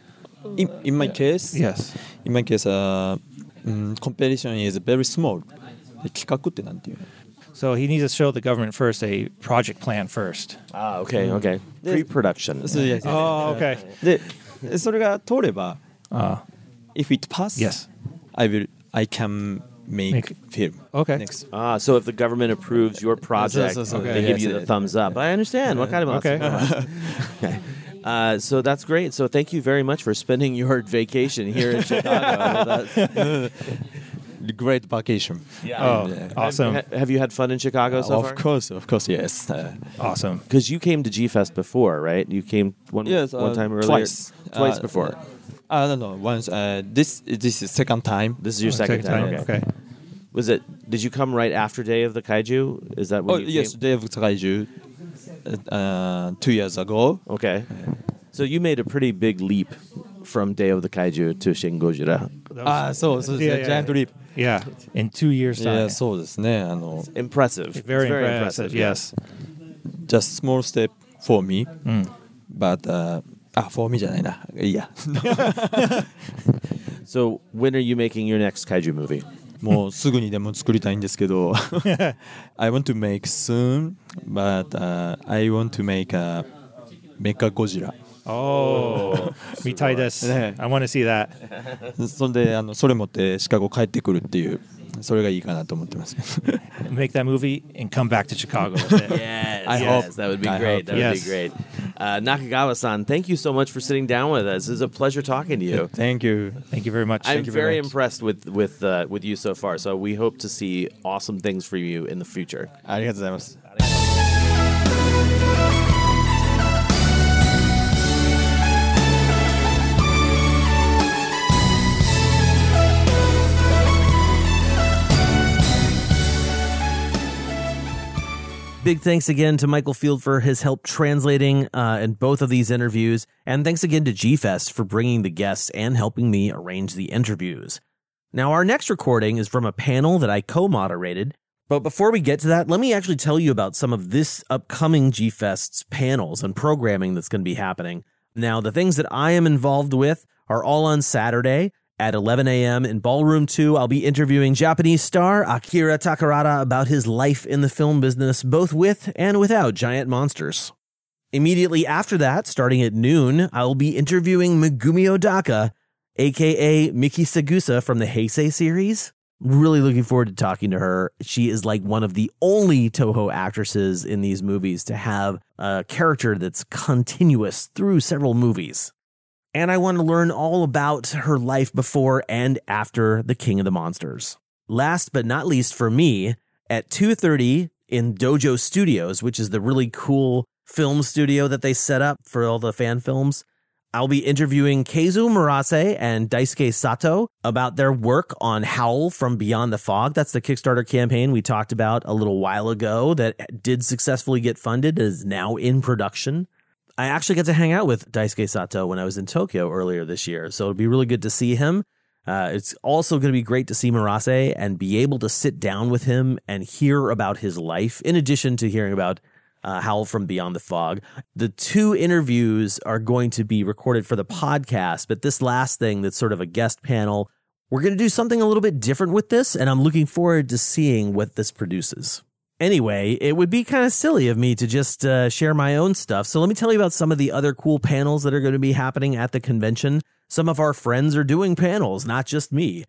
in, in my case, Yes. in my case, uh, mm, competition is very small. 企画ってなんていうの So he needs to show the government first a project plan first. Ah, okay, okay. Pre-production. そうです Oh, okay. でそれが通れば、 Uh, if it pass, yes. I will I can make, Make- film. Okay. Next. Ah, so if the government approves your project, so, so, they okay. give Yes, you the yes. thumbs up. I understand. What kind of Okay. *laughs* okay. Uh, so that's great. So thank you very much for spending your *laughs* vacation here in Chicago with *laughs* us. great vacation. Yeah. Oh, and, uh, awesome. Have, have, you had fun in Chicago uh, so of far? Of course, of course, yes. Uh, awesome. Because you came to G Fest before, right? You came one yes, one uh, time earlier. Twice. Twice uh, before. Uh, I don't know. Once. this this is second time. This is your oh, second, second, time. time. okay. okay was it did you come right after day of the kaiju is that when oh yes came? day of the kaiju uh, two years ago okay so you made a pretty big leap from day of the kaiju to shingojira ah uh, so, so yeah, it's yeah, giant yeah. leap Yeah. In two years' い time. やそうですね。あの Impressive. Very, It's impressive. yeah. Yes. just small step for me, Mm. but uh, あ for me じ*laughs* ゃないな。いいや。 So when are you making your next kaiju movie? *laughs* もうすぐにでも作りたいんですけど *laughs* I want to make soon but、uh, I want to make a Mecha Godzilla Oh, mitai desu. Yeah. I want to see that. そんであのそれ持ってシカゴ帰ってくるっていうそれがいいかなと思ってます Make that *laughs* *laughs* movie and come back to Chicago with *laughs* it. Yes, I yes, hope. that would be I great. hope. That would Yes. be great. Uh, Nakagawa-san, thank you so much for sitting down with us. It's a pleasure talking to you. Thank you Thank you very much. I'm Thank you very much. impressed with with uh, with you so far. So we hope to see awesome things for you in the future. ありがとうございます Big thanks again to Michael Field for his help translating uh, in both of these interviews, and thanks again to GFest for bringing the guests and helping me arrange the interviews. Now, our next recording is from a panel that I co moderated. But before we get to that, let me actually tell you about some of this upcoming GFest's panels and programming that's going to be happening. Now, the things that I am involved with are all on Saturday at 11 a.m. in Ballroom 2. I'll be interviewing Japanese star Akira Takarada about his life in the film business, both with and without giant monsters. Immediately after that, starting at noon, I will be interviewing Megumi Odaka, aka Miki Saegusa from the Heisei series. Really looking forward to talking to her. She is like one of the only Toho actresses in these movies to have a character that's continuous through several movies. And I want to learn all about her life before and after The King of the Monsters. Last but not least for me, at 2:30 in Dojo Studios, which is the really cool film studio that they set up for all the fan films, I'll be interviewing Keizo Murase and Daisuke Sato about their work on Howl from Beyond the Fog. That's the Kickstarter campaign we talked about a little while ago that did successfully get funded, is now in production. I actually got to hang out with Daisuke Sato when I was in Tokyo earlier this year, so it'll be really good to see him. Uh, it's also going to be great to see Murase and be able to sit down with him and hear about his life, in addition to hearing about uh, Howl from Beyond the Fog. The two interviews are going to be recorded for the podcast, but this last thing that's sort of a guest panel, we're going to do something a little bit different with this, and I'm looking forward to seeing what this produces. Anyway, it would be kind of silly of me to just uh, share my own stuff. So let me tell you about some of the other cool panels that are going to be happening at the convention. Some of our friends are doing panels, not just me.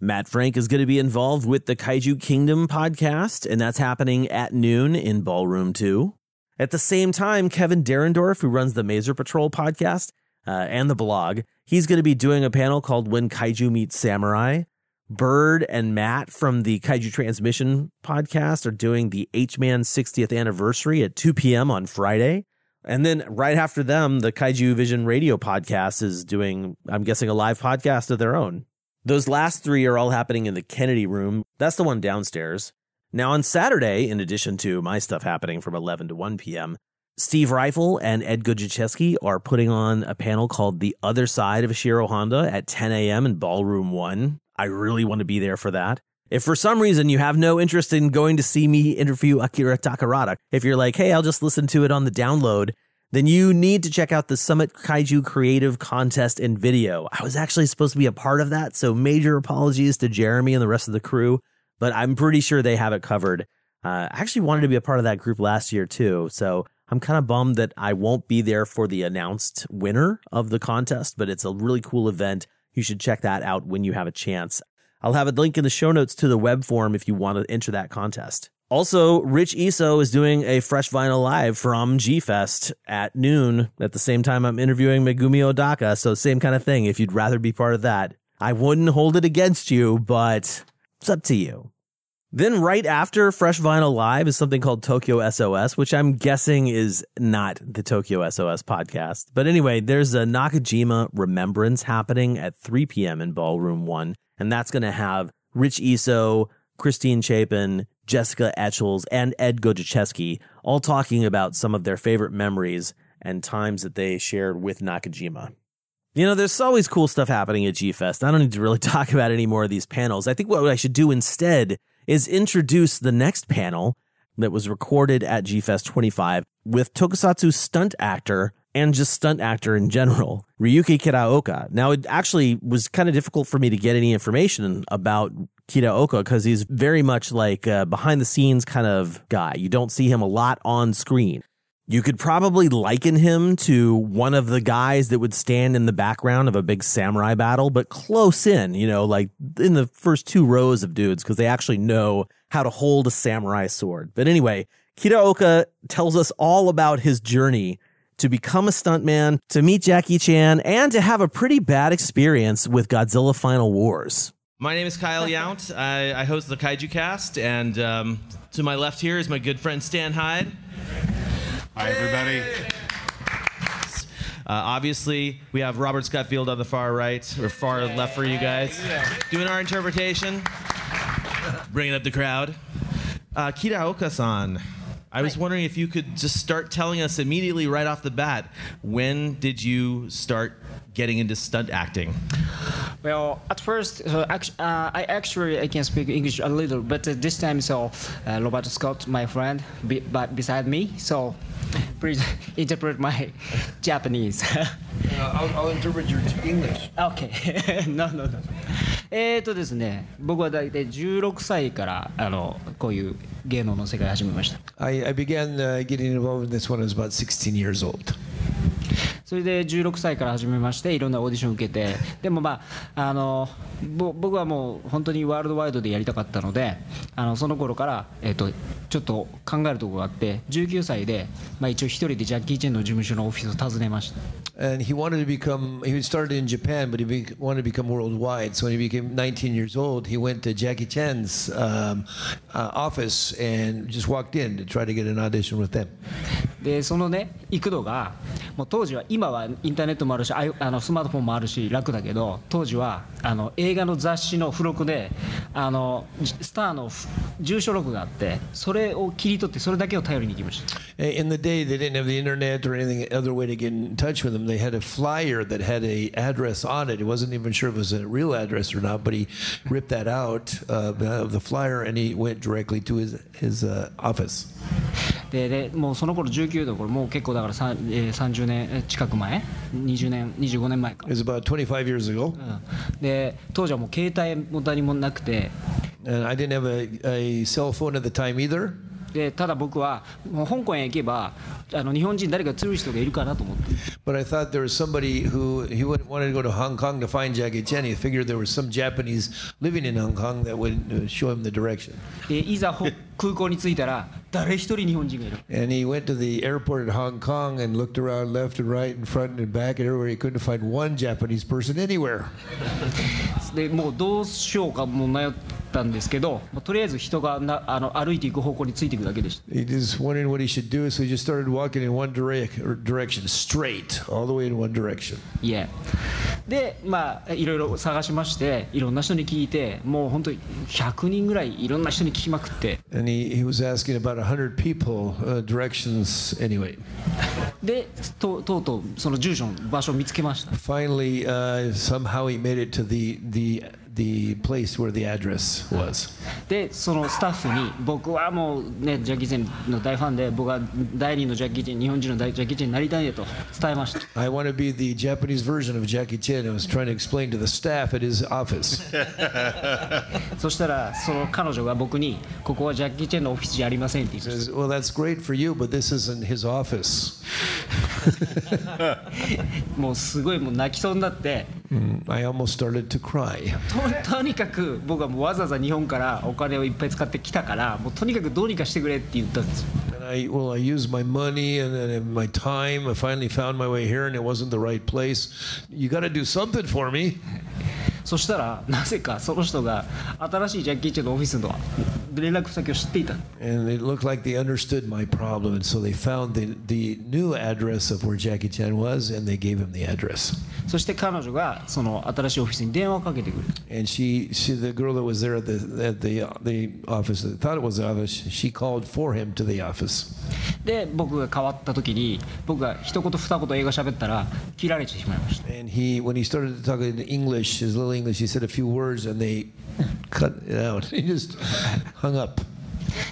Matt Frank is going to be involved with the Kaiju Kingdom podcast, and that's happening at noon in Ballroom 2. At the same time, Kevin Derendorf, who runs the Maser Patrol podcast uh, and the blog, he's going to be doing a panel called When Kaiju Meets Samurai. Bird and Matt from the Kaiju Transmission podcast are doing the H Man 60th anniversary at 2 p.m. on Friday. And then right after them, the Kaiju Vision Radio podcast is doing, I'm guessing, a live podcast of their own. Those last three are all happening in the Kennedy room. That's the one downstairs. Now, on Saturday, in addition to my stuff happening from 11 to 1 p.m., Steve Ryfle and Ed Godziszewski are putting on a panel called The Other Side of Shiro Honda at 10 a.m. in Ballroom 1. I really want to be there for that. If for some reason you have no interest in going to see me interview Akira Takarada, if you're like, hey, I'll just listen to it on the download, then you need to check out the Summit Kaiju Creative Contest and video. I was actually supposed to be a part of that, so major apologies to Jeremy and the rest of the crew, but I'm pretty sure they have it covered. Uh, I actually wanted to be a part of that group last year too, so I'm kind of bummed that I won't be there for the announced winner of the contest, but it's a really cool event. You should check that out when you have a chance. I'll have a link in the show notes to the web form if you want to enter that contest. Also, Rich Iso is doing a fresh vinyl live from G Fest at noon at the same time I'm interviewing Megumi Odaka. So, same kind of thing. If you'd rather be part of that, I wouldn't hold it against you, but it's up to you. Then, right after Fresh Vinyl Live is something called Tokyo SOS, which I'm guessing is not the Tokyo SOS podcast. But anyway, there's a Nakajima remembrance happening at 3 p.m. in Ballroom 1, and that's going to have Rich Iso, Christine Chapin, Jessica Etchels, and Ed Godziszewski all talking about some of their favorite memories and times that they shared with Nakajima. You know, there's always cool stuff happening at G Fest. I don't need to really *laughs* talk about any more of these panels. I think what I should do instead is introduce the next panel that was recorded at G Fest 25 with tokusatsu stunt actor and just stunt actor in general, Ryuki Kitaoka. Now, it actually was kind of difficult for me to get any information about Kitaoka because he's very much like a behind the scenes kind of guy. You don't see him a lot on screen. You could probably liken him to one of the guys that would stand in the background of a big samurai battle, but close in, you know, like in the first two rows of dudes because they actually know how to hold a samurai sword. But anyway, Kitaoka tells us all about his journey to become a stuntman, to meet Jackie Chan, and to have a pretty bad experience with Godzilla Final Wars. My name is Kyle Yount. I, I host the Kaiju Cast, and um, to my left here is my good friend Stan Hyde. Hi, everybody. Uh, obviously, we have Robert Scott-Field on the far right, or far left for you guys, doing our interpretation, bringing up the crowd. Uh, Kitaoka-san, I was wondering if you could just start telling us immediately right off the bat, when did you start getting into stunt acting? Well, at first, uh, act- uh, I actually I can speak English a little, but uh, this time, so uh, Robert Scott, my friend, be, but beside me, so please *laughs* interpret my *laughs* Japanese. *laughs* I'll, I'll interpret your English. Okay. no, no, no. えーとですね、僕は大体16歳からあのこういう芸能の世界を始めました。 I, I began uh, getting involved in this when I was about 16 years old. それで16歳から始めましていろんなオーディション受けてでもまああのぼ僕はもう本当にワールドワイドでやりたかったのであのその頃から、えっとちょっと考えるところがあって19歳で、まあ、一応一人でジャッキー・チェンの事務所のオフィスを訪ねました。And he wanted to become, he started in Japan, but he be, wanted to become worldwide. So when he became 19 years old, he went to Jackie Chan's um, uh, office and just walked in to try to get an audition with them. でそのね行くのがもう当時は今はインターネットもあるしあのスマートフォンもあるし楽だけど当時はあの映画の雑誌の付録であのじスターのふ住所録があってそれを切り取ってそれだけを頼りに行きました In the day, they didn't have the internet or anything other way to get in touch with him. They had a flyer that had a address on it. He wasn't even sure if it was a real address or not, but he ripped that out uh, of the flyer and he went directly to his his uh, office. ででもうその頃19度これもう結構だからさ、えー30年近く前20年25年前か It was about 25 years ago. で当時はもう携帯も何もなくて And I didn't have a, a cell phone at the time either. でただ僕はもう香港へ行けばあの日本人誰か強い人がいるかなと思って But I thought there was somebody who he would, wanted to go to Hong Kong to find Jackie Chan. He figured there was some Japanese living in Hong Kong that would uh, show him the direction. でいざほ空港に着いたら誰一人日本人がいる And he went to the airport at Hong Kong and looked around left and right and front and back and everywhere. He couldn't find one Japanese person anywhere. でもうどうしようかもう迷ったんですけど、まあとりあえず人がなあの歩いていく方向についていくだけでした He just wondering what he should do, so he just started walking in one direction, straight, all the way in one direction. いえでまあいろいろ探しましていろんな人に聞いてもう本当に100人ぐらいいろんな人に聞きまくって And he, he was asking about 100 people uh, directions anyway. でととうとうその住所の場所を見つけました Finally, uh, somehow he made it to the, the the place where the address was. でそのスタッフに僕はもうねジャッキー・チェンの大ファンで僕は第二のジャッキー・チェン日本人の大ジャッキー・チェンになりたいねと伝えました I want to be the Japanese version of Jackie Chan. I was trying to explain to the staff at his office. そしたらその彼女が僕にここはジャッキー・チェンのオフィスじゃありませんって言いまし says, Well, that's great for you, but this isn't his office. たもうすごいもう泣きそうになって Mm, I almost started to cry. *laughs* ととにかく僕はもうわざわざ日本からお金をいっぱい使ってきたからもうとにかくどうにかしてくれって言ったんですよ And I, well, I used my money and, and my time. I finally found my way here, and it wasn't the right place. You got to do something for me. *laughs* そしたらなぜかその人が新しいジャッキー・チェンのオフィスの連絡先を知っていた And it looked like they understood my problem, and so they found the, the new address of where Jackie Chan was, and they gave him the address. そして彼女がその新しいオフィスに電話をかけてくる And she, she, the girl that was there at the at the uh, the office that thought it was the office, she called for him to the office. で僕が変わった時に僕が一言二言英語喋ったら切られてしまいました And he, when he started talking in English, his little English, he said a few words, and they *laughs* cut it out. *laughs* He just hung up.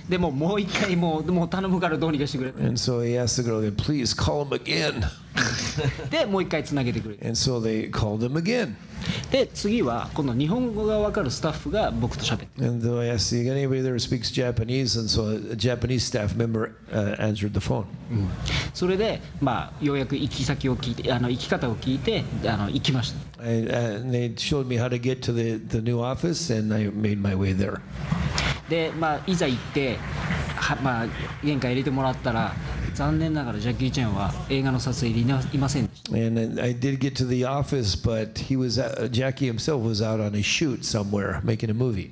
でももう一回もうもう頼むからどうにかしてくれ And so he asked the girl, "Please call him again." *laughs* でもう一回つなげてくれ。で次はこの日本語がわかるスタッフが僕と喋って。るそれで、まあ、ようやく行き先を聞いてあの行き方を聞いてあの行きました。で、まあ、いざ行って、まあ、玄関入れてもらったら。残念ながらジャッキー・チェンは映画の撮影にいないませんでした And I did get to the office, but he was uh, Jackie himself was out on a shoot somewhere making a movie.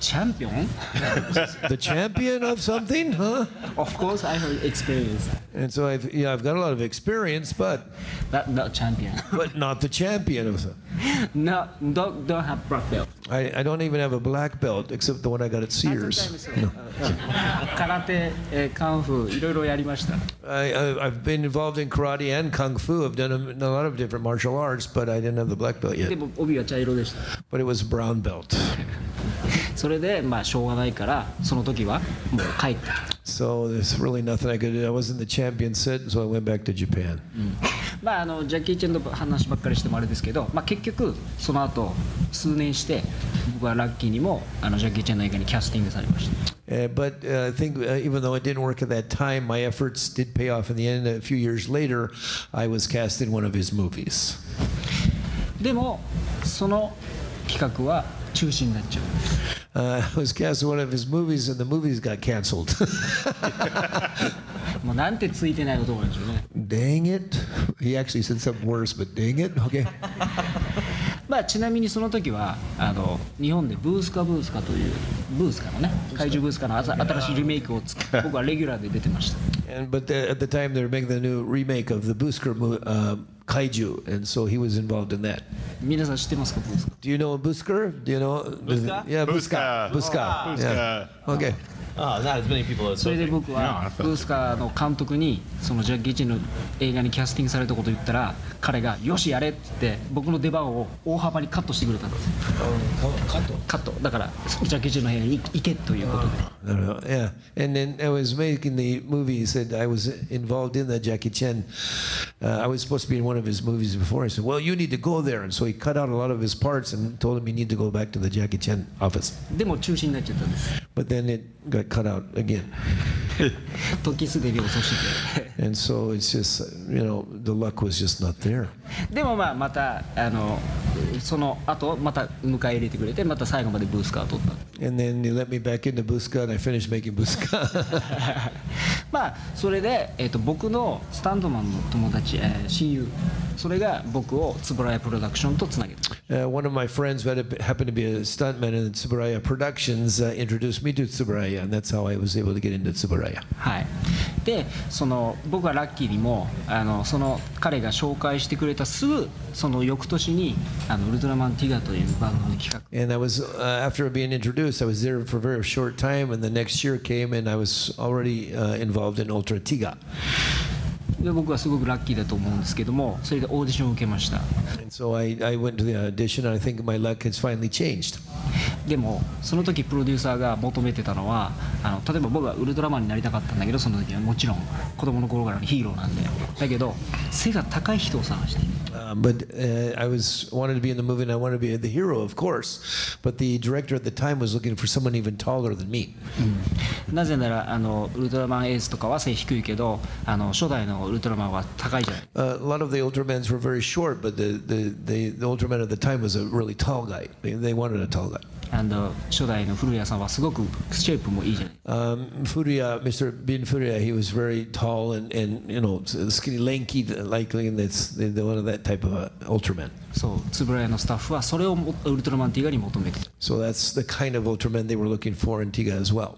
champion. the champion of something, huh? Of course, I have experience. And so I've, yeah, I've got a lot of experience, but not not champion. *laughs* but not the champion of something. No, don't don't have black belt. I, I don't even have a black belt except the one I got at Sears. Karate, kung fu, I, I, I've been involved in karate and kung fu. I've done a, a lot of different martial arts, but I didn't have the black belt yet. But it was brown belt. *laughs* それでまあしょうがないからその時はもう帰ってきた So there's really nothing I could do. I wasn't the champion set, so I went back to Japan. まああのジャッキー・チェンの話ばっかりしてもあれですけど、まあ、結局その後数年して僕はラッキーにもあのジャッキー・チェンの映画にキャスティングされました Uh, but uh, I think uh, even though it didn't work at that time, my efforts did pay off in the end. A few years later, I was cast in one of his movies. でもその企画は中止になっちゃう Uh, was cast in one of his movies, and the movies got canceled. もうなんてついてない男なんでしょうね dang it. He actually said something worse, but dang it. Okay. まあちなみにその時はあの日本でブースカブースカというブースカのね怪獣ブースカの新しいリメイクをつ僕はレギュラーで出てました And, but the, at the time, they were making the new remake of the Busker mo- uh, Kaiju, and so he was involved in that. 皆さん知ってますかブースカ Do you know Busker? Do you know? Buska? Yeah. Buska. Oh, Yeah. Okay. Oh, not as many people as それで僕はブースカの監督にそのジャッキー・チェンの映画にキャスティングされたことを言ったら彼が「よしやれ」って言って僕の出番を大幅にカットしてくれたんですカットカットだからジャッキー・チェンの部屋に行けということで I don't know. Yeah. And then I was making the movie. He said I was involved in the Jackie Chan. Uh, I was supposed to be in one of his movies before. I said, well, you need to go there. And so he cut out a lot of his parts and told him he need to go back to the Jackie Chan office. でも中止になっちゃったんです But then it got cut out again. *laughs* 時すでに遅して。でもま,あまたあのその後また迎え入れてくれてまた最後までブースカーを取った And then they let me back into Buska and I finished making Buska. まあそれで、えー、と僕のスタンドマンの友達、えー親友それが僕を円谷プロダクションとつなげて Uh, one of my friends who happened to be a stuntman in Tsuburaya Productions uh, introduced me to Tsuburaya, and that's how I was able to get into Tsuburaya. はい、でその僕はラッキーにもあのその彼が紹介してくれたすぐその翌年にあのウルトラマンティガというバンドの企画 And I was, uh, after being introduced, I was there for a very short time, and the next year came, and I was already uh, involved in Ultra Tiga. で僕はすごくラッキーだと思うんですけども、それでオーディションを受けました。でも、その時プロデューサーが求めてたのは、あの例えば僕はウルトラマンになりたかったんだけど、その時はもちろん子供の頃からのヒーローなんで、だけど、背が高い人を探して。But uh, I was wanted to be in the なぜなら、あの、ウルトラマンエースとかは背低いけど、あの、初代の ウルトラマンは高いじゃない Uh, a lot of the Ultramans were very short, but the, the, the, the Ultraman at the time was a really tall guy. They, they wanted a tall guy. あの初代の古谷さんはすごくシェイプもいいじゃない Um, Furia, Mr. Bin Furia, he was very tall and, and you know skinny, lanky, likely, and that's the, one of that type of uh, Ultraman. そう円谷のスタッフはそれをもウルトラマンティガに求めてた So that's the kind of Ultraman they were looking for in Tiga as well.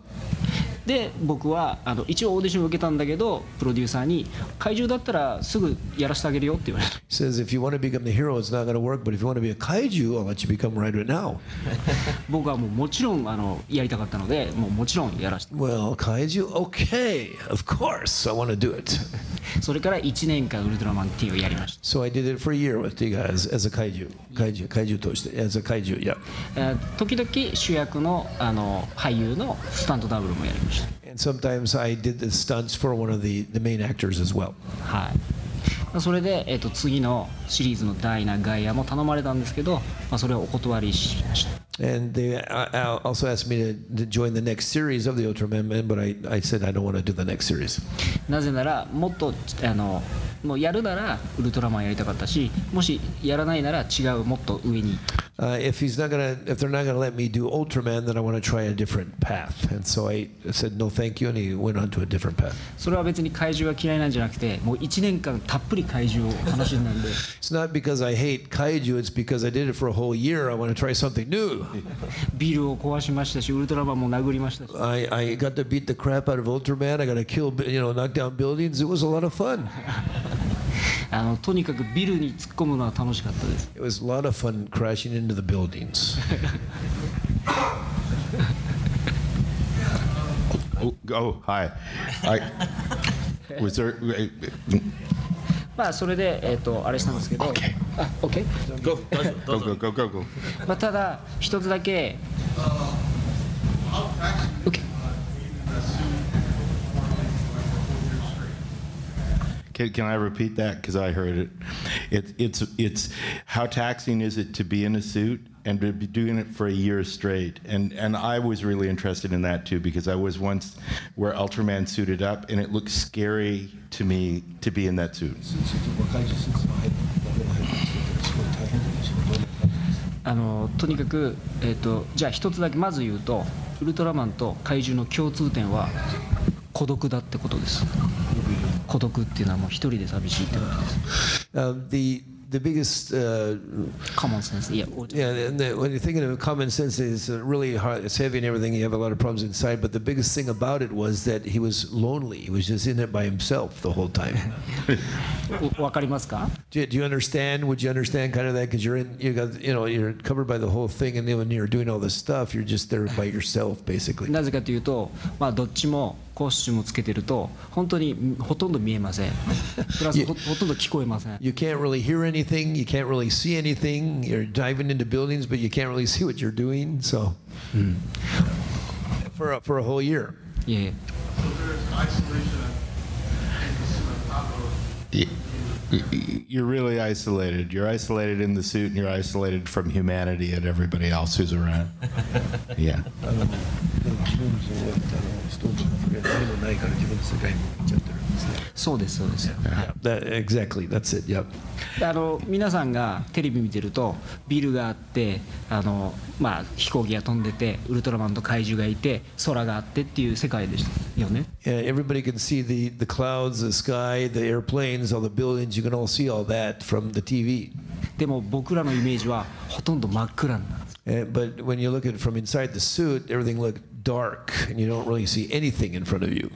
で僕はあの一応オーディションを受けたんだけどプロデューサーに怪獣だったらすぐやらせてあげるよって言われた Says if you want to become the hero, it's not going to work. But if you want to be a kaiju, I'll let you become right now. 僕はもうもちろんあのやりたかったのでもうもちろんやらせて Well, kaiju, okay, of course, I want to do it. それから1年間ウルトラマンティをやりました So I did it for a year with Tiga as, as a kaiju, kaiju, kaiju として as a kaiju. Yeah. えー時々主役のあの俳優のスタントダブルもやりました And sometimes I did the stunts for one of the, the main actors as well. はいまあそれで、えー、と次のシリーズのダイナ・ガイアも頼まれたんですけど、まあ、それをお断りしました And they uh, uh, also asked me to, to join the next series of the Ultraman, Man, but I, I said I don't want to do the next series. なぜならもっとあのもうやるならウルトラマンやりたかったしもしやらないなら違うもっと上に Uh, if he's not gonna, if they're not gonna let me do Ultraman, then I want to try a different path. And so I said no, thank you, and he went on to a different path. それは別に怪獣が嫌いなんじゃなくてもう1年間たっぷり怪獣を楽しんだんで It's not because I hate kaiju; it's because I did it for a whole year. I want to try something new. ビルを壊しましたしウルトラマンも殴りましたし I, I got to beat the crap out of Ultraman. I got to kill, you know, knock down buildings. It was a lot of fun. あのとにかくビルに突っ込むのは楽しかったです It was a lot of fun crashing into the buildings. Oh, oh hi. I was there. Uh, まあそれで、えー、とあれしたんですけど、あ OK? Go, go, go, go, go. まあ、ただ一つだけ Can, can I repeat that? Because I heard it. it. It's it's how taxing is it to be in a suit and to be doing it for a year straight? And and I was really interested in that too because I was once where Ultraman suited up and it looked scary to me to be in that suit. *laughs* あのとにかく、えー、とじゃあ一つだけまず言うとウルトラマンと怪獣の共通点は孤独だってことです孤独っていうのはもう一人で寂しいってことです Um, the the biggest uh, common sense. Yeah. Yeah. And the, when you're thinking of common sense, it's uh, really hard. It's heavy and everything. You have a lot of problems inside. But the biggest thing about it was that he was lonely. He was just in it by himself the whole time. *laughs* わかりますか do, you, do you understand? Would you understand kind of that? Because you're in, you got, you know, you're covered by the whole thing, and then when you're doing all this stuff, you're just there by yourself, basically. なぜかというと、まあ、どっちも コスチュームをつけてると本当にほとんど見えませんプラスほほとんど聞こえません You can't really hear anything. You can't really see anything. You're diving into buildings, but you can't really see what you're doing. So, for a, for a whole year. いえいえ Y- y- You're really isolated. You're isolated in the suit, and you're isolated from humanity and everybody else who's around. *laughs* Yeah. *laughs* そうですそうです That, exactly. That's it. Yep. あの皆さんがテレビ見てるとビルがあってあの、まあ、飛行機が飛んでてウルトラマンと怪獣がいて空があってっていう世界でしたよね Yeah, everybody can see the, the clouds, the sky, the airplanes, all the buildings. You can all see all that from the TV. でも僕らのイメージはほとんど真っ暗になる And, but when you look at it from inside the suit, everything looked dark, and you don't really see anything in front of you.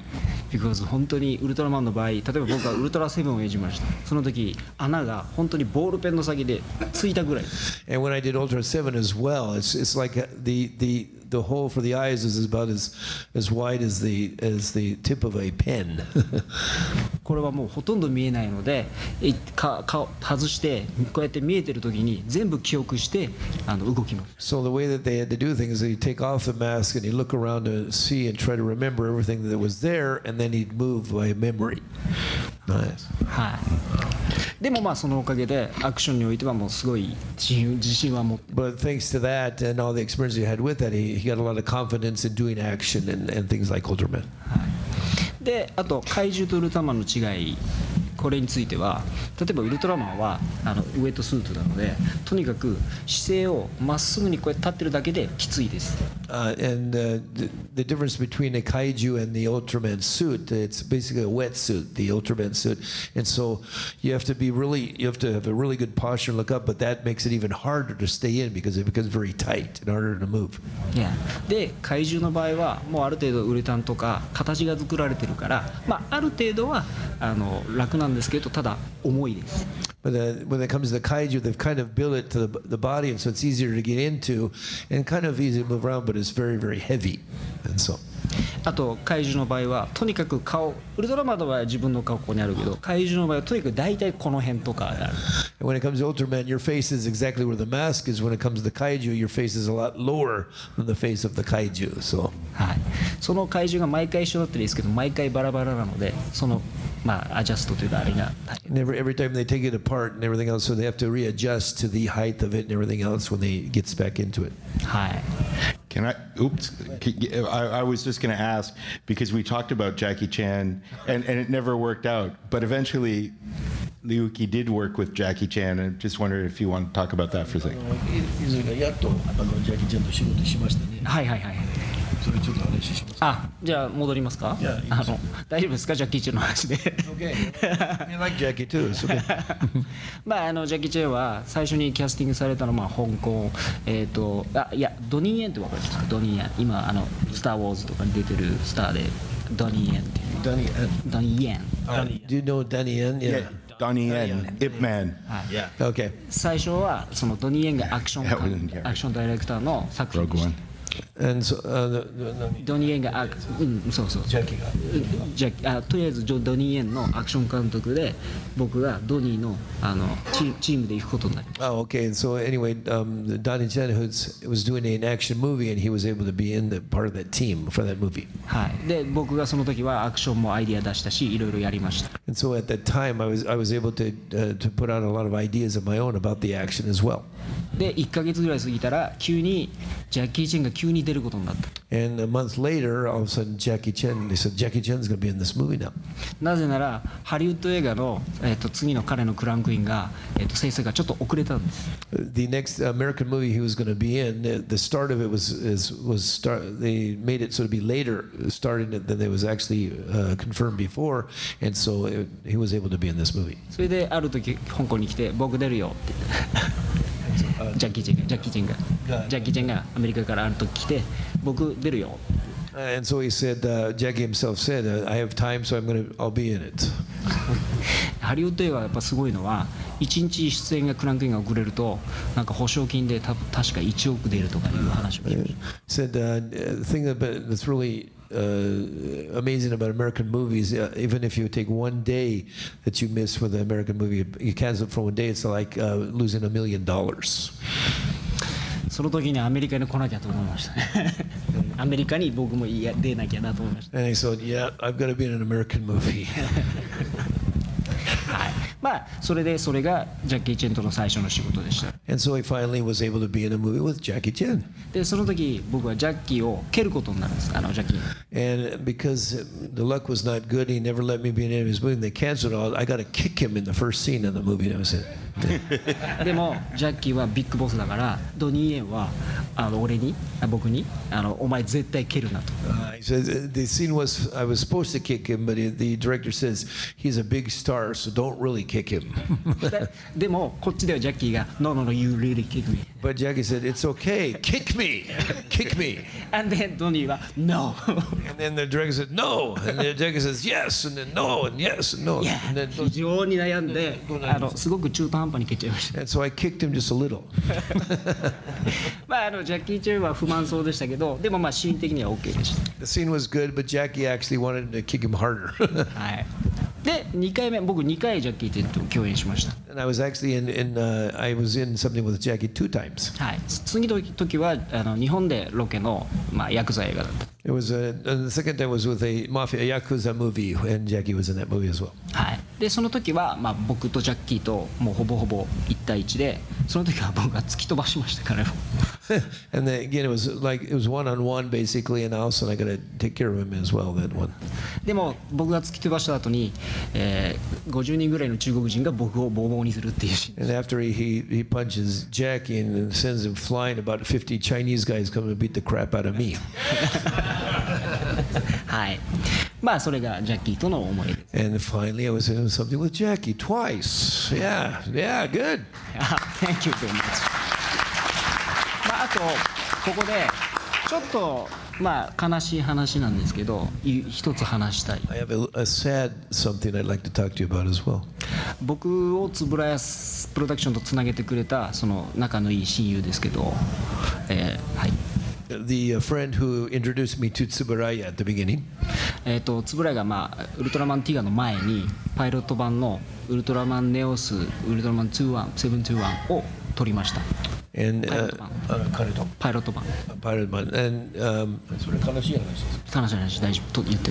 because 本当にウルトラマンの場合例えば僕はウルトラセブンを演じましたその時穴が本当にボールペンの先でついたぐらい And when I did Ultra Seven as well, it's it's like uh, the the the hole for the eyes is about as as wide as the as the tip of a pen. これはもうほとんど見えないのでいか顔外してこうやって見えてる時に全部記憶してあの動きます so the way that they had to do things is you take off the mask and you look around to see and try to remember everything that was there, and then he'd move by memory. Nice. はいでもまあそのおかげでアクションにおいてはもうすごい自信は持って But thanks to that and all the experience he had with that, he, he got a lot of confidence in doing action and, and things like Ultraman. であと怪獣とウルトラマンの違いこれについては例えばウルトラマンはあのウエットスーツなのでとにかく姿勢をまっすぐにこうやって立ってるだけできついです Uh, and uh, the, the difference between a kaiju and the Ultraman suit, it's basically a wetsuit, the Ultraman suit. And so you have to be really, you have to have a really good posture and look up, but that makes it even harder to stay in because it becomes very tight and harder to move. いやで怪獣の場合はもうある程度ウレタンとか形が作られてるから、まあ、ある程度はあの楽なんですけどただ重いです But uh, when it comes to the kaiju, they've kind of built it to the, the body, and so it's easier to get into and kind of easy to move around, but it's very, very heavy. And so. あと怪獣の場合はとにかく顔ウルトラマンの場合は自分の顔ここにあるけど怪獣の場合はとにかく大体この辺とかある when it comes to Ultraman, your face is exactly where the mask is. When it comes to the kaiju, your face is a lot lower than the face of the kaiju. So. はい、その怪獣が毎回一緒だったらいいですけど毎回バラバラなのでそのまあ、アジャストというかあれが、はい、Never, every time they take it apart and everything else so they have to readjust to the height of it and everything else when they gets back into it Hi. Can I? Oops. I, I was just going to ask because we talked about Jackie Chan and, and it never worked out. But eventually, Ryuki did work with Jackie Chan, and just wondered if you want to talk about that for a second. それちょっと話します。あじゃあ戻りますか？いやいいあの大丈夫ですか？ジャッキー・チェンの話で Okay. Like Jackie too. It's okay. まああのジャッキー・ *laughs* チェンは最初にキャスティングされたのはまあ香港えっ、とあいやドニー・エンって分かりますか？ドニー・エン今あの「スター・ウォーズ」とかに出てるスターでドニー・エンっていう Donnie Yen. ドニー・エン Uh, do you know Donnie Yen? Yeah. Donnie Yen, Ip Man. Yeah. Okay. 最初はそのドニー・エンがアクション.アクションダイレクターの作品でした. And so, uh, ドニー・エンがアクうんそうそうジャッキーが。じゃああとりあえずジョドニー・エンのアクション監督で僕がドニーのあのチーチームで行くことになりました Oh, okay. So anyway, um, Donnie Yen who's, was doing an action movie, and he was able to be in the part of that team for that movie. はい、で僕がその時はアクションもアイディア出したしいろいろやりました And so at that time, I was I was able to uh, to put out a lot of ideas of my own about the action as well. で1ヶ月ぐらい過ぎたら急にジャッキー・チェンが急に出ることになった And a month later, all of a sudden, Jackie Chan. They said Jackie Chan's going to be in this movie now. なぜならハリウッド映画の、えー、と次の彼のクランクインが、えー、と制作がちょっと遅れたんです The next American movie he was going to be in, the start of it was is was start. They made it so to be later starting it than it was actually uh, confirmed before, and so it, he was able to be in this movie. それである時香港に来て僕出るよってジャッキー・チェンがジャッキー・チェンがジャッキー・チェンがアメリカからある時来て僕出るよ And so he said, uh, Jackie himself said, uh, "I have time, so I'm to. I'll be in it." *laughs* ハリウッド映画はやっぱすごいのは1日出演がクランクインが遅れるとなんか保証金でた確か1億出るとかいう話を聞きました said uh, thing that, that's really uh, amazing about American movies, uh, even if you take one day that you miss with an American movie, you cancel it for one day, it's like uh, losing a million dollars. その時にアメリカに来なきゃと思いましたねアメリカに僕もいや出なきゃなと思いました And he *laughs* said, "Yeah, I've got to be in an American movie." *laughs* はい まあそれでそれがジャッキー・チェンとの最初の仕事でした and so he finally was able to be in a movie with Jackie Chan. でその時僕はジャッキーを蹴ることになるんですあのジャッキー And because the luck was not good, he never let me be in any of his movies. They canceled all. I got to kick him in the first scene of the movie. That was it. でもジャッキーはビッグボスだからドニー・エンはあの俺にあ僕にあのお前絶対蹴るなと Uh, uh, the scene was I was supposed to kick him, but he- the director says he's a big star, so don't really kick kick him. ででもこっちではジャッキーが「No, no, no, you really kick me but Jackie said, It's okay. Kick me. Kick me. ” and then トニーは「No And then the director said, No. And the director says, Yes. And then no. And yes. And no. いや And then, 非常に悩んであのすごく中途半端に蹴っちゃいました and so I kicked him just a little. まああのジャッキー・チェンは不満そうでしたけどでもまあシーン的には OK でした The scene was good, but Jackie actually wanted to kick him harder. はいで2回目僕2回ジャッキー・チェンと共演しました and I was actually in, in uh, I was in something with Jackie two times. はい次の時はあの日本でロケの、まあ、ヤクザ映画だった It was a, and the second time was with a mafia a yakuza movie, and Jackie was in that movie as well. はい、でその時は、まあ、僕とジャッキーともうほぼほぼ1対1でその時は僕が突き飛ばしました彼を and then again, it was like it was one on one basically, and also I got to take care of him as well. That one. でも僕が突き飛ばした後に、えー、50人ぐらいの中国人が僕をボーボーにするっていうシーン And after he, he, he punches Jackie and sends him flying, about 50 Chinese guys come to beat the crap out of me. はいまあそれがジャッキーとの思い出 And finally, I was in something with Jackie twice. Yeah, yeah, good. Thank you very much まああとここでちょっとまあ悲しい話なんですけどい一つ話したい I have a, a sad something I'd like to talk to you about as well. 僕を円谷プロダクションとつなげてくれたその仲のいい親友ですけど、えーはい The uh, friend who introduced me to Tsuburaya at the beginning, えー、と円谷が、まあ、ウルトラマンティガの前にパイロット版のウルトラマンネオスウルトラマン21 721を撮りました and パイロ uh, ット版 uh, パイロット版 Pirate Man, and um, 話の話大丈夫と言って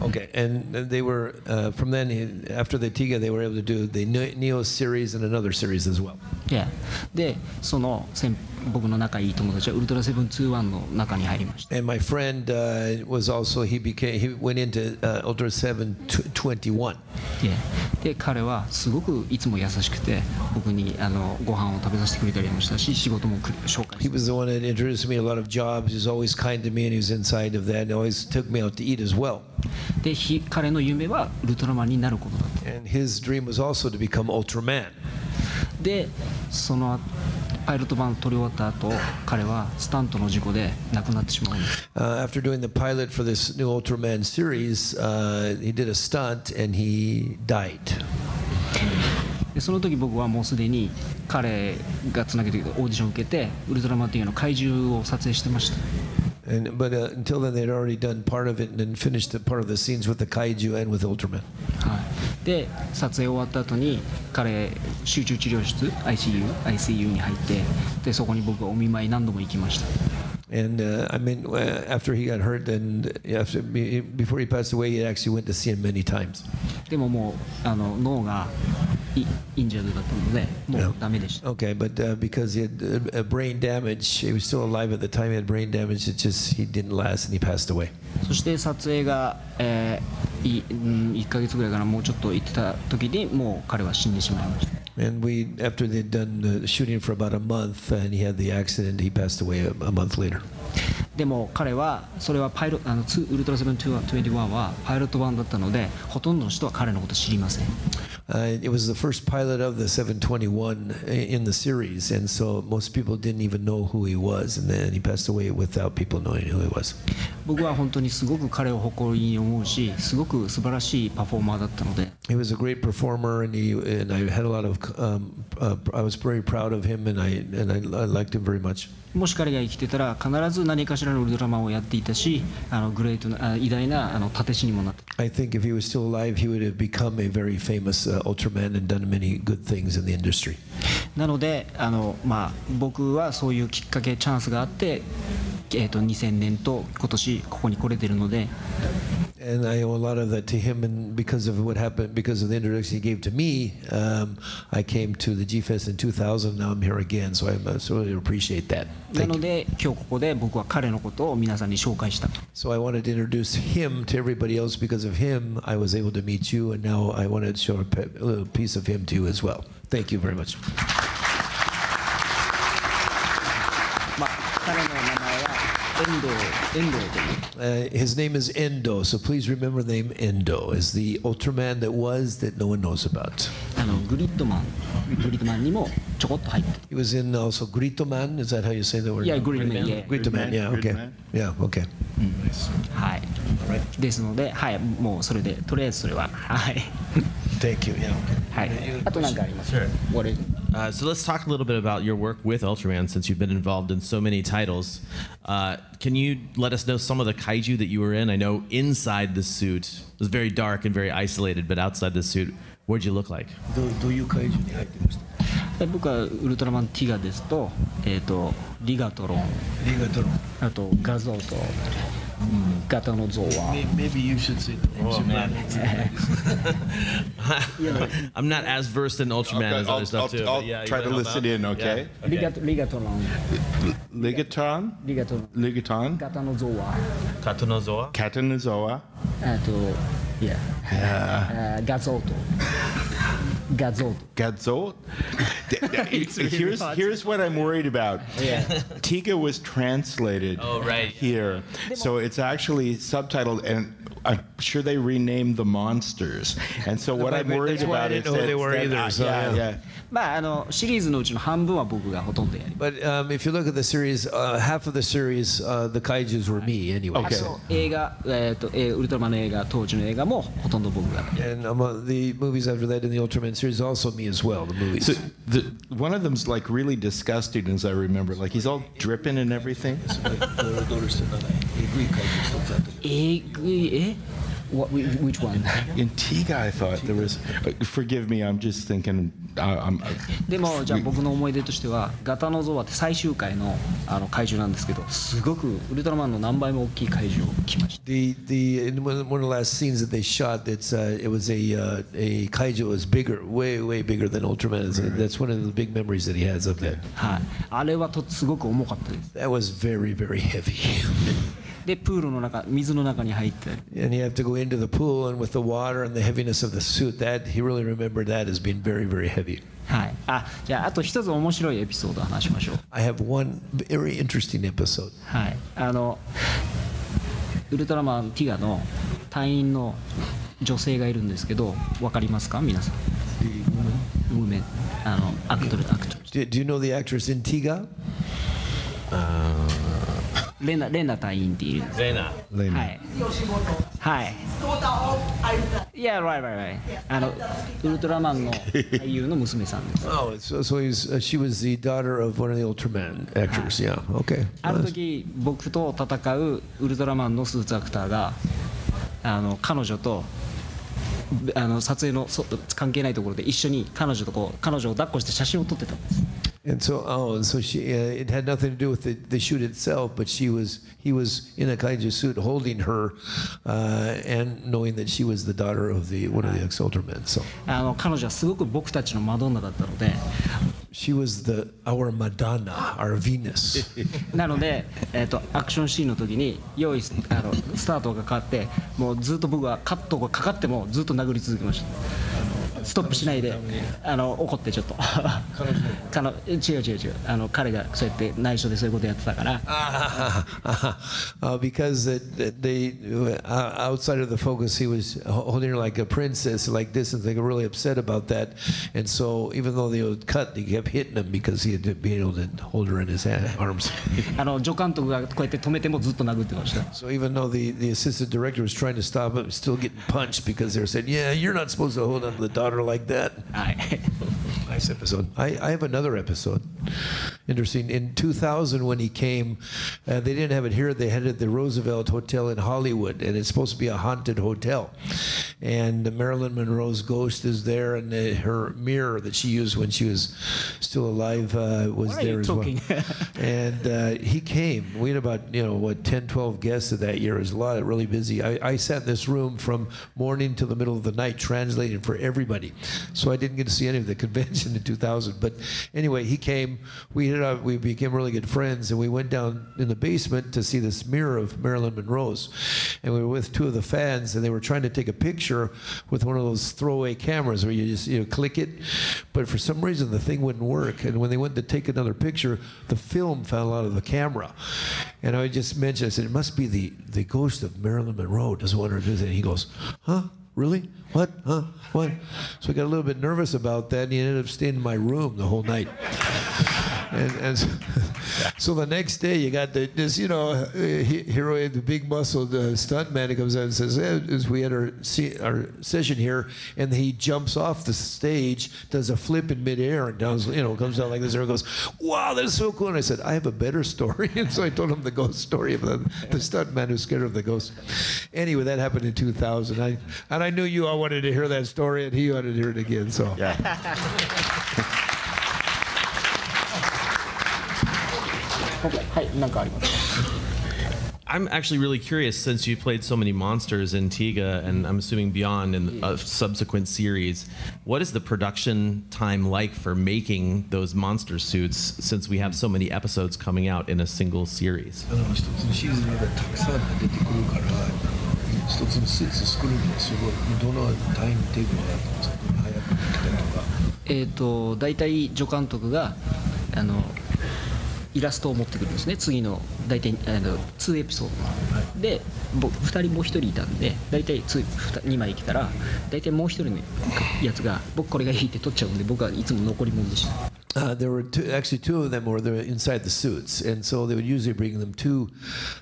okay, and they were uh, from then he- after the Tiga, they were able to do the Ne- Neo series and another series as well. いやでその先僕の仲いい友達はウルトラセブン21の中に入りました And my friend uh, was also he became he went into uh, Ultra Seven twenty one. でで彼はすごくいつも優しくて僕にあのご飯を食べさせてくれたりもしたし仕事もく紹介 He was the one that introduced me a lot of jobs. He was always kind to me, and he was inside of that, and always took me out to eat as well. でひ彼の夢はウルトラマンになることだった And his dream was also to become Ultraman. でそのパイロット版撮り終わった後彼はスタントの事故で亡くなってしまうんです Uh, after doing the pilot for this new Ultraman series, uh, he did a stunt and he died. でその時僕はもうすでに彼がつなげてオーディションを受けてウルトラマンっていうの怪獣を撮影してました And, but uh, until then, they'd already done part of it and then finished the part of the scenes with the kaiju and with Ultraman. はい、で撮影終わった後に彼集中治療室 ICU, ICU に入ってでそこに僕はお見舞い何度も行きました And uh, I mean, uh, after he got hurt, and after before he passed away, he actually went to see him many times. でももうあの脳がイインジャードだったのでもうダメでした Okay, but uh, because he had uh, uh, brain damage, he was still alive at the time. He had brain damage. It just he didn't last, and he passed away. そして撮影が、えーいうん1ヶ月ぐらいからもうちょっと行ってた時にもう彼は死んでしまいました And we, after they'd done the shooting for about a month, and he had the accident, he passed away a, a month later. でも彼はそれはパイロあの2ウルトラセブン21はパイロット版だったのでほとんどの人は彼のこと知りません Uh, it was the first pilot of the 721 in the series, and so most people didn't even know who he was, and then he passed away without people knowing who he was. 僕は本当にすごく彼を誇りに思うしすごく素晴らしいパフォーマーだったので He was a great performer, and he and I had a lot of. Um, uh, I was very proud of him, and I and I, I liked him very much. もし彼が生きてたら必ず何かしらのウルトラマンをやっていたしあのグレートなあ偉大なあの盾師にもなった I think if he was still alive, he would have become a very famous uh, Ultraman and done many good things in the industry. なのであの、まあ、僕はそういうきっかけチャンスがあって、えー、と2000年と今年ここに来れてるので And I owe a lot of that to him, and because of what happened, because of the introduction he gave to me, um, I came to the G Fest in 2000. Now I'm here again, so I must really appreciate that. なので今日ここで僕は彼のことを皆さんに紹介した So I wanted to introduce him to everybody else. Because of him, I was able to meet you, and now I wanted to show a, pe- a little piece of him to you as well. Thank you very much. まあ、彼の名前は Uh, his name is Endo, so please remember the name Endo as the Ultraman that was that no one knows about. あのグリッドマングリッドマンにもちょこっと入ってる He was in also Grittoman. Is that how you say the word? Yeah, Grittoman, yeah. Grittoman, yeah, okay. Grittoman. Yeah, okay. はいですのではいもうそれでとりあえずそれははい Thank you, yeah. はいあと何かあります What is- Uh, so let's talk a little bit about your work with Ultraman since you've been involved in so many titles. Uh, can you let us know some of the kaiju that you were in? I know inside the suit was very dark and very isolated, but outside the suit, what'd you look like? どどういう怪獣に入ってましたで僕はウルトラマンティガですと,、えー、とリガトロンリガトロンあとガゾーと、ガタノゾウは Maybe you should say the names. Oh, man. Yeah. *laughs* *laughs* I'm not as versed in Ultraman Okay, as I'll- other stuff I'll- too. I'll but yeah, you try to wanna help listen out? in, okay? Yeah, リガトリガトロン Ligaton. Ligaton. Ligaton. Katanozoa. Katanozoa. Katanozoa. Ato, yeah. Yeah. Uh, Gazoto. Gadzot. Gadzot. *laughs* here's here's what I'm worried about. Yeah. Tiga was translated. Oh right. Here, so it's actually subtitled, and I'm sure they renamed the monsters. And so what I'm worried about is that, they were that, either. So, yeah, yeah. まああのシリーズのうちの半分は僕がほとんどやります。But、um, if you look at the series,、uh, half of the series,、uh, the kaijus were me anyway. Okay. 映画、えっと、ウルトラマンの映画、当時の映画もほとんど僕が。And among the movies after that in the Ultraman series, also me as well. The movies. So the, one of them's like really disgusting, as I remember. Like he's all dripping and everything. えぐいえ What, which one? In Tiga, I thought there was. uh, Forgive me, I'm just thinking. Uh, I'm, でもじゃあ僕の思い出としてはガタノゾワって最終回のあの怪獣なんですけどすごくウルトラマンの何倍も大きい怪獣を来ました The the in one of the last scenes that they shot, that's uh, it was a uh, a kaiju was bigger, way way bigger than Ultraman. It's- That's one of the big memories that he has of that. はいあれはとすごく重かったです That was very very heavy. でプールの中水の中に入って、And you have to go into the pool, and with the water and the heaviness of the suit, that he really remembered that as being very very heavy. はい、あじゃああと一つ面白いエピソードを話しましょう I have one very interesting episode. はいあのウルトラマンティガの隊員の女性がいるんですけどわかりますか皆さんウーメンあのアクトルアクトル Do, do you know the actress in Tiga? レナレナ隊員っているんです Zena. はい。はい。いや right right right. あのウルトラマンの俳優の娘さんです。Oh, so, so he's, uh, she was the daughter of one of the Ultraman actors. Yeah, okay. *laughs* ある時僕と戦うウルトラマンのスーツアクターがあの彼女とあの撮影のそ関係ないところで一緒に彼女とこう彼女を抱っこして写真を撮ってたんです And so, oh, and so she, uh, it had nothing to do with the, the shoot itself, but she was, he was in a kaiju suit holding her, uh, and knowing that she was the daughter of the one of the ex Ultramen. So あの彼女はすごく僕たちのマドンナだったので she was the our Madonna, our Venus. なので、えー、とアクションシーンの時に用意すあのスタートがかかってもうずっと僕はカットがかかってもずっと殴り続けましたストップしないであの怒ってちょっと彼女違う違う違うあの彼がそうやって内緒でそういうことやってたから uh, because they uh, outside of the focus, he was ho- holding her like a princess, like this, and they were really upset about that. And so, even though they would cut, they kept hitting him because he had to be able to hold her in his arms. あの助監督がこうやって止めてもずっと殴ってました So even though the, the assistant director was trying to stop him, still getting punched because they were saying, "Yeah, you're not supposed to hold on to the daughter like that." *laughs* Nice episode. I, I have another episode. Interesting. In 2000, when he came, uh, they didn't have it here. They had it at the Roosevelt Hotel in Hollywood, and it's supposed to be a haunted hotel. And Marilyn Monroe's ghost is there, and uh, her mirror that she used when she was still alive uh, was What there as talking? well. *laughs* *laughs* and uh, he came. We had about you know what 10, 12 guests of that year. It was a lot, really busy. I, I sat in this room from morning till the middle of the night translating for everybody. So I didn't get to see any of the convention in 2000. But anyway, he came we hit up, we became really good friends, and we went down in the basement to see this mirror of Marilyn Monroe's, and we were with two of the fans, and they were trying to take a picture with one of those throwaway cameras where you just you know click it, but for some reason the thing wouldn't work, and when they went to take another picture, the film fell out of the camera, and I just mentioned I said it must be the the ghost of Marilyn Monroe doesn't want her to visit. And he goes, huh? Really? What? Huh? What? So I got a little bit nervous about that, and he ended up staying in my room the whole night. And, and *laughs* so, the next day, you got the, this, you know, uh, he- hero, the big muscled uh, stuntman he comes out and says, as we had our, our session here, and he jumps off the stage, does a flip in midair, and does, you know, comes out like this, and goes, wow, that's so cool. And I said, I have a better story. *laughs* And so I told him the ghost story of the, the stuntman who's scared of the ghost. Anyway, that happened in 2000. I, and I knew you all wanted to hear that story, and he wanted to hear it again. So yeah. *laughs* I'm actually really curious since you played so many monsters in Tiga and I'm assuming beyond in a subsequent series. What is the production time like for making those monster suits since we have so many episodes coming out in a single series? あの一つのシーズンがたくさん出てくるから一つのスーツ作るのにすごいどのタイムテーブルが早くできたりとかえー、と大体助監督があの イラストを持ってくるんですね。次の大体あの2エピソード。で僕2人もう1人いたんで大体 2, 2枚来たら大体もう1人のやつが僕これがいいって取っちゃうんで僕はいつも残り物でした uh, there were two, actually two of them were there inside the suits, and so they would usually bring them two,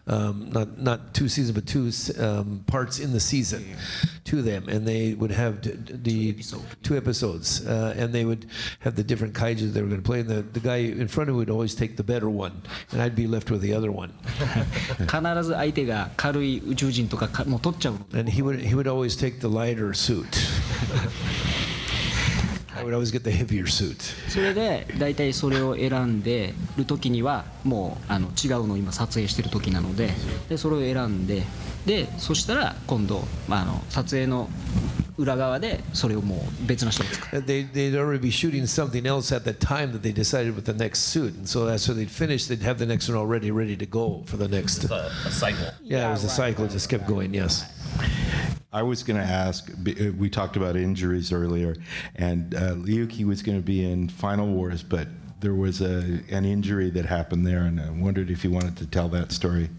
um, not not two seasons, but two um, parts in the season, yeah. to them, and they would have the two, episode. two episodes, uh, and they would have the different kaiju they were going to play, and the, the guy in front of me would always take the better one, and I'd be left with the other one. *laughs* and he would he would always take the lighter suit. *laughs* I would always get the heavier suit. それで大体それを選んでる時にはもうあの違うのを今撮影してる時なのででそれを選んででそしたら今度、まあ、あの撮影の裏側でそれをもう別の人が使う they, they'd already be shooting something else at the time that they decided with the next suit. And so that's when they'd finish, they'd have the next one already ready to go for the next. a, a cycle. Yeah, it was a cycle. It just kept going, yes. I was going to ask. Uh, we talked about injuries earlier, and uh, Ryuki was going to be in Final Wars, but there was a an injury that happened there, and I wondered if you wanted to tell that story.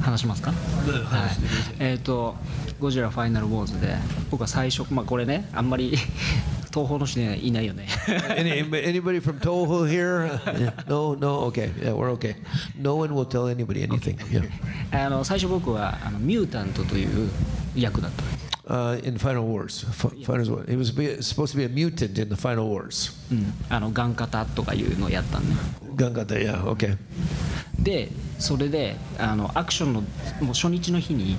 話しますか、はい、えっ、ー、と「ゴジラファイナルウォーズで」僕は最初まあこれねあんまり東宝の人いないよね Any, anybody from Toho here? No, no, okay. Yeah, we're okay. No one will tell anybody anything. Yeah. あの最初僕はあのミュータントという役だった Uh, in Final Wars. Final Wars. He was be, supposed to be a mutant in the Final Wars. うん、あのガン型とかいうのをやったんで Gangata, yeah, okay. でそれであのアクションのもう初日の日に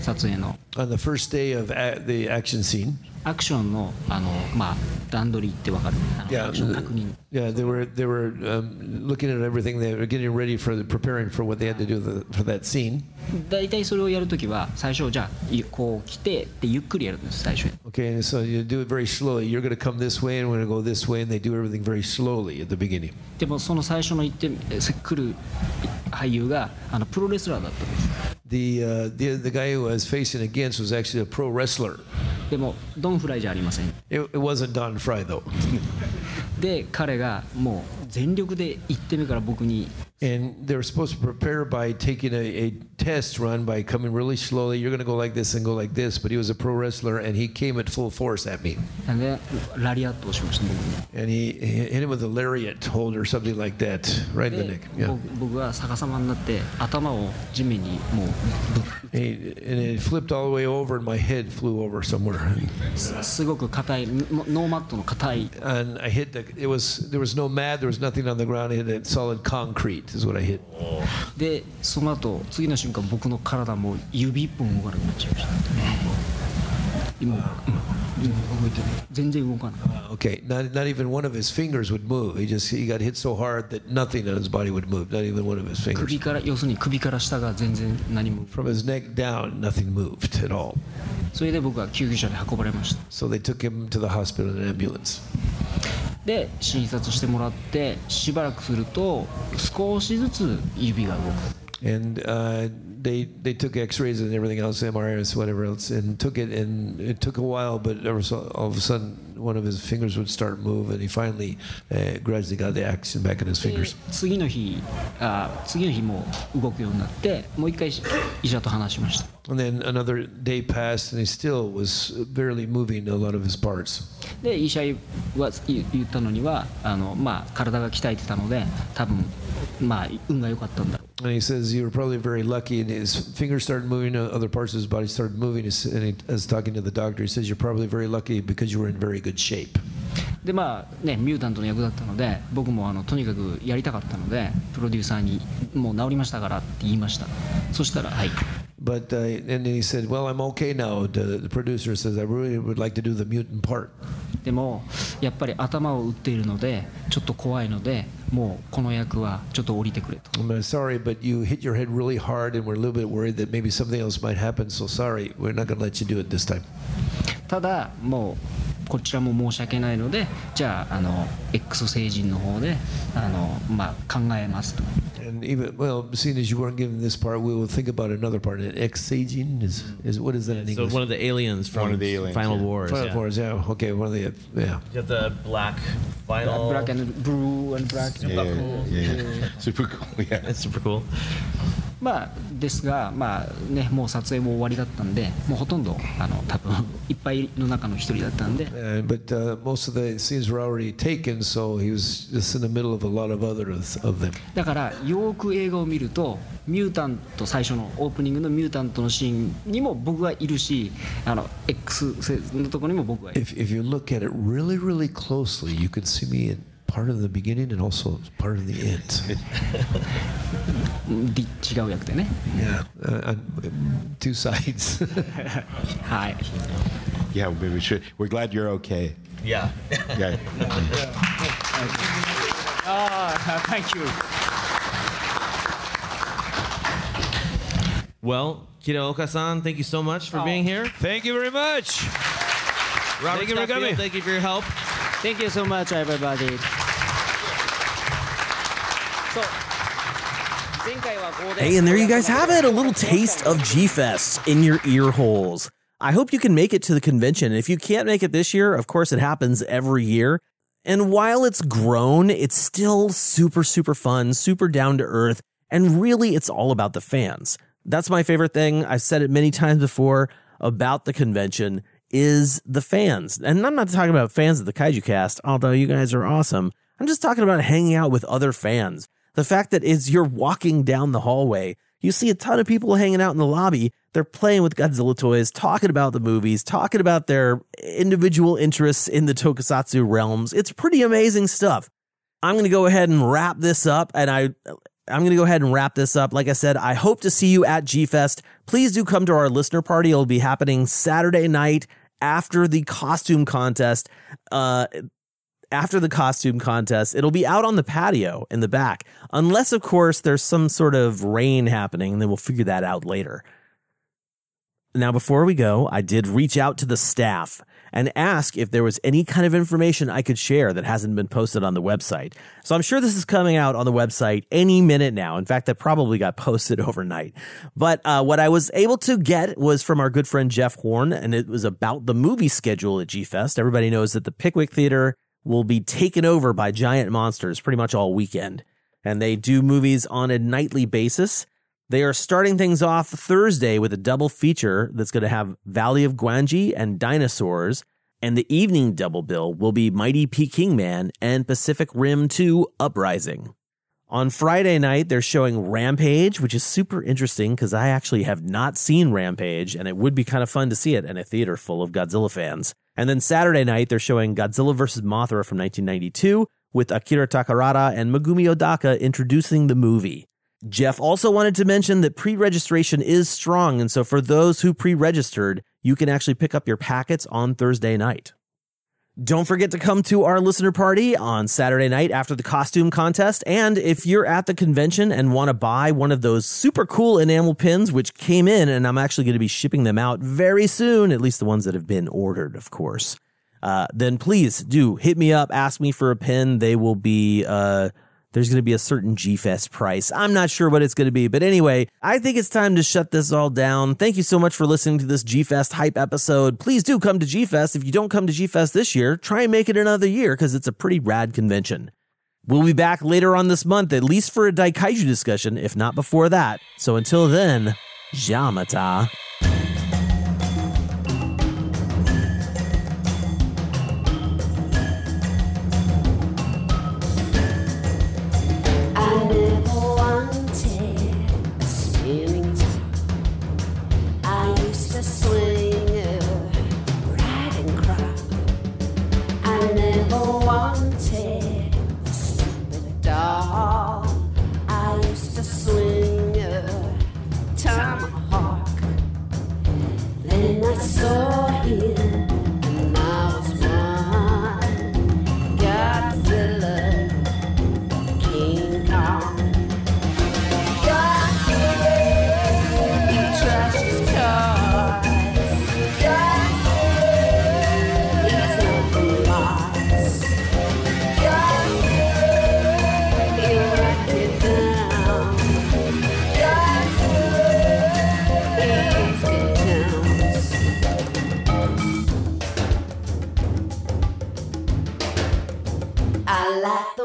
撮影の On the first day of the action scene, アクションのあの、まあ、段取りってわかる Yeah, アクション確認 yeah, they were they were um, looking at everything. They were getting ready for the, preparing for what they had to do the, for that scene. 大体それをやるときは最初じゃあいこう来てってゆっくりやるんです最初に Okay, so you do it very slowly. You're going to come this way, and we're going to go this way, and they do everything very slowly at the beginning. でもその最初の行ってえ来る俳優があのプロレスラーだったんです The, uh, the the guy who I was facing against was actually a pro wrestler. でもドンフライじゃありません It, it wasn't Don Fry though. で彼がもう全力で1手目から僕に and they're supposed to prepare by taking a, a, test run by coming really slowly. You're going to go like this and go like this. But he was a pro wrestler, and he came at full force at me. And he, he hit him with a lariat hold or something like that, right in the neck. Yeah. And, and it flipped all the way over, and my head flew over somewhere. And I hit the. It was there was no mat. There was nothing on the ground. I hit solid concrete. でその後次の瞬間僕の体も指一本動かなくなっちゃいました。今、うん全然動かない Okay, not not even one of his fingers would move. He just he got hit so hard that nothing on his body would move. Not even one of his fingers. 首から要するに首から下が全然何も From his neck down, nothing moved at all. それで僕は救急車で運ばれました So they took him to the hospital in an ambulance. で診察してもらってしばらくすると少しずつ指が動く And uh, they they took X-rays and everything else, MRIs, whatever else, and took it. And it took a while, but ever so, all of a sudden, one of his fingers would start to move, and he finally uh, gradually got the action back in his で fingers. 次の日あ次の日もう動くようになってもう一回医者と話しました And then another day passed, and he still was barely moving a lot of his parts. で医者は言言ったのにはあの、まあ、体が鍛えてたので多分まあ運が良かったんだ And he says you were probably very lucky, and his fingers started moving, other parts of his body started moving. And he, as talking to the doctor, he says you're probably very lucky because you were in very good shape. でまあねミュータントの役だったので僕もあのとにかくやりたかったのでプロデューサーに「もう治りましたから」って言いましたそしたらはい But uh, and then he said, "Well, I'm okay now." The, the producer says, "I really would like to do the mutant part." でもやっぱり頭を打っているのでちょっと怖いのでもうこの役はちょっと降りてくれと I'm uh, sorry, but you hit your head really hard, and we're a little bit worried that maybe something else might happen. So sorry, we're not going to let you do it this time. ただもう こちらも申し訳ないのでじゃああの X 星人の方であの、まあ、考えますと And even well, seeing as you weren't given this part, we will think about another part. And Exaging is is what is that in So English? one of the aliens from One of the aliens, Final yeah. Wars. Final yeah. Wars, yeah. Okay, one of the yeah. You have the black final. black and blue and black Yeah, yeah, yeah. Super cool. Yeah. It's super cool. まあですがまあねもう撮影も終わりだったんでもうほとんどあの多分いっぱいの中の一人だったんで Uh, but uh, most of the scenes were already taken, so he was just in the middle of a lot of other of them. だからよーく映画を見るとミュータント最初のオープニングのミュータントのシーンにも僕がいるしあの X のところにも僕がいる If if you look at it really, really closely, you can see me in part of the beginning and also part of the end. *laughs* 違う役でね。Yeah, uh, uh, two sides. *laughs* はい。Yeah, we should. We're glad you're okay. Yeah. yeah. *laughs* Ah, thank you. Well, Kitaoka-san, thank you so much for oh. being here. Thank you very much. Robert thank you for coming. Thank you for your help. Thank you so much, everybody. So Hey, and there you guys have it a little taste of G Fest in your ear holes. I hope you can make it to the convention. If you can't make it this year, of course, it happens every year. And while it's grown, it's still super, super fun, super down to earth. And really, it's all about the fans. That's my favorite thing. I've said it many times before about the convention is the fans. And I'm not talking about fans of the Kaiju cast, although you guys are awesome. I'm just talking about hanging out with other fans the fact that as you're walking down the hallway, you see a ton of people hanging out in the lobby. They're playing with Godzilla toys, talking about the movies, talking about their individual interests in the tokusatsu realms. It's pretty amazing stuff. I'm going to go ahead and wrap this up and I I'm going to go ahead and wrap this up. Like I said, I hope to see you at G Fest. Please do come to our listener party. It'll be happening Saturday night after the costume contest. Uh after the costume contest, it'll be out on the patio in the back. Unless, of course, there's some sort of rain happening, and then we'll figure that out later. Now, before we go, I did reach out to the staff and ask if there was any kind of information I could share that hasn't been posted on the website. So I'm sure this is coming out on the website any minute now. In fact, that probably got *laughs* posted overnight. But uh, what I was able to get was from our good friend Jeff Horn, and it was about the movie schedule at G Fest. Everybody knows that the Pickwick Theater will be taken over by giant monsters pretty much all weekend. And they do movies on a nightly basis. They are starting things off Thursday with a double feature that's going to have Valley of Gwangi and Dinosaurs. And the evening double bill will be Mighty Peking Man and Pacific Rim 2 Uprising. On Friday night, they're showing Rampage, which is super interesting because I actually have not seen Rampage, and it would be kind of fun to see it in a theater full of Godzilla fans. And then Saturday night, they're showing Godzilla vs. Mothra from 1992 with Akira Takarada and Megumi Odaka introducing the movie. Jeff also wanted to mention that pre registration is strong, and so for those who pre registered, you can actually pick up your packets on Thursday night. Don't forget to come to our listener party on Saturday night after the costume contest. And if you're at the convention and want to buy one of those super cool enamel pins, which came in, and I'm actually going to be shipping them out very soon, at least the ones that have been ordered, of course. uh, then please do hit me up, ask me for a pin. They will be, uh, there's going to be a certain G Fest price. I'm not sure what it's going to be, but anyway, I think it's time to shut this all down. Thank you so much for listening to this G Fest hype episode. Please do come to G Fest. If you don't come to G Fest this year, try and make it another year because it's a pretty rad convention. We'll be back later on this month, at least for a Daikaiju discussion, if not before that. So until then, Jamata.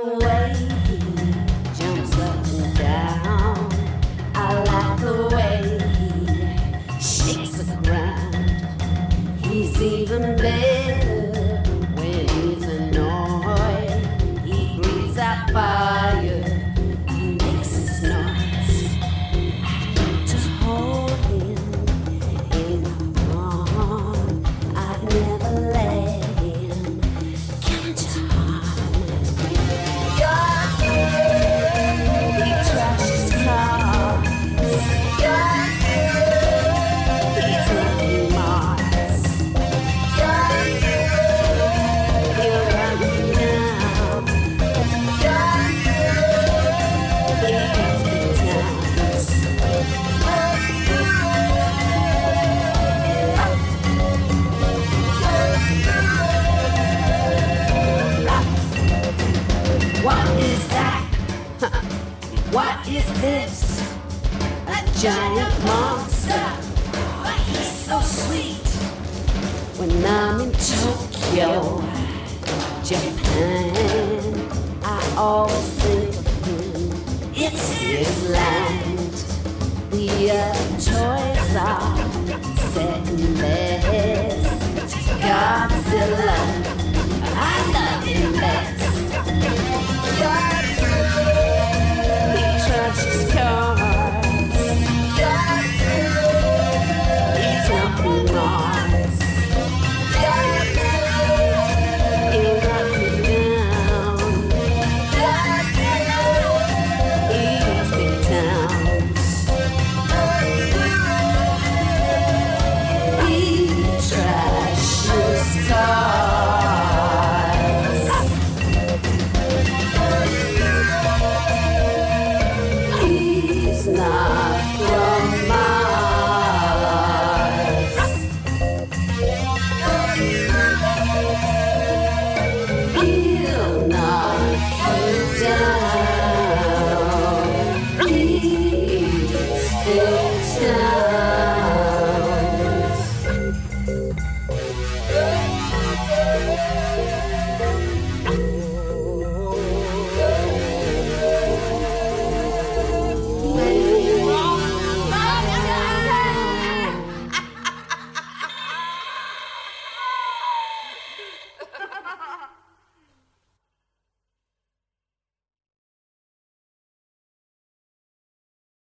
The way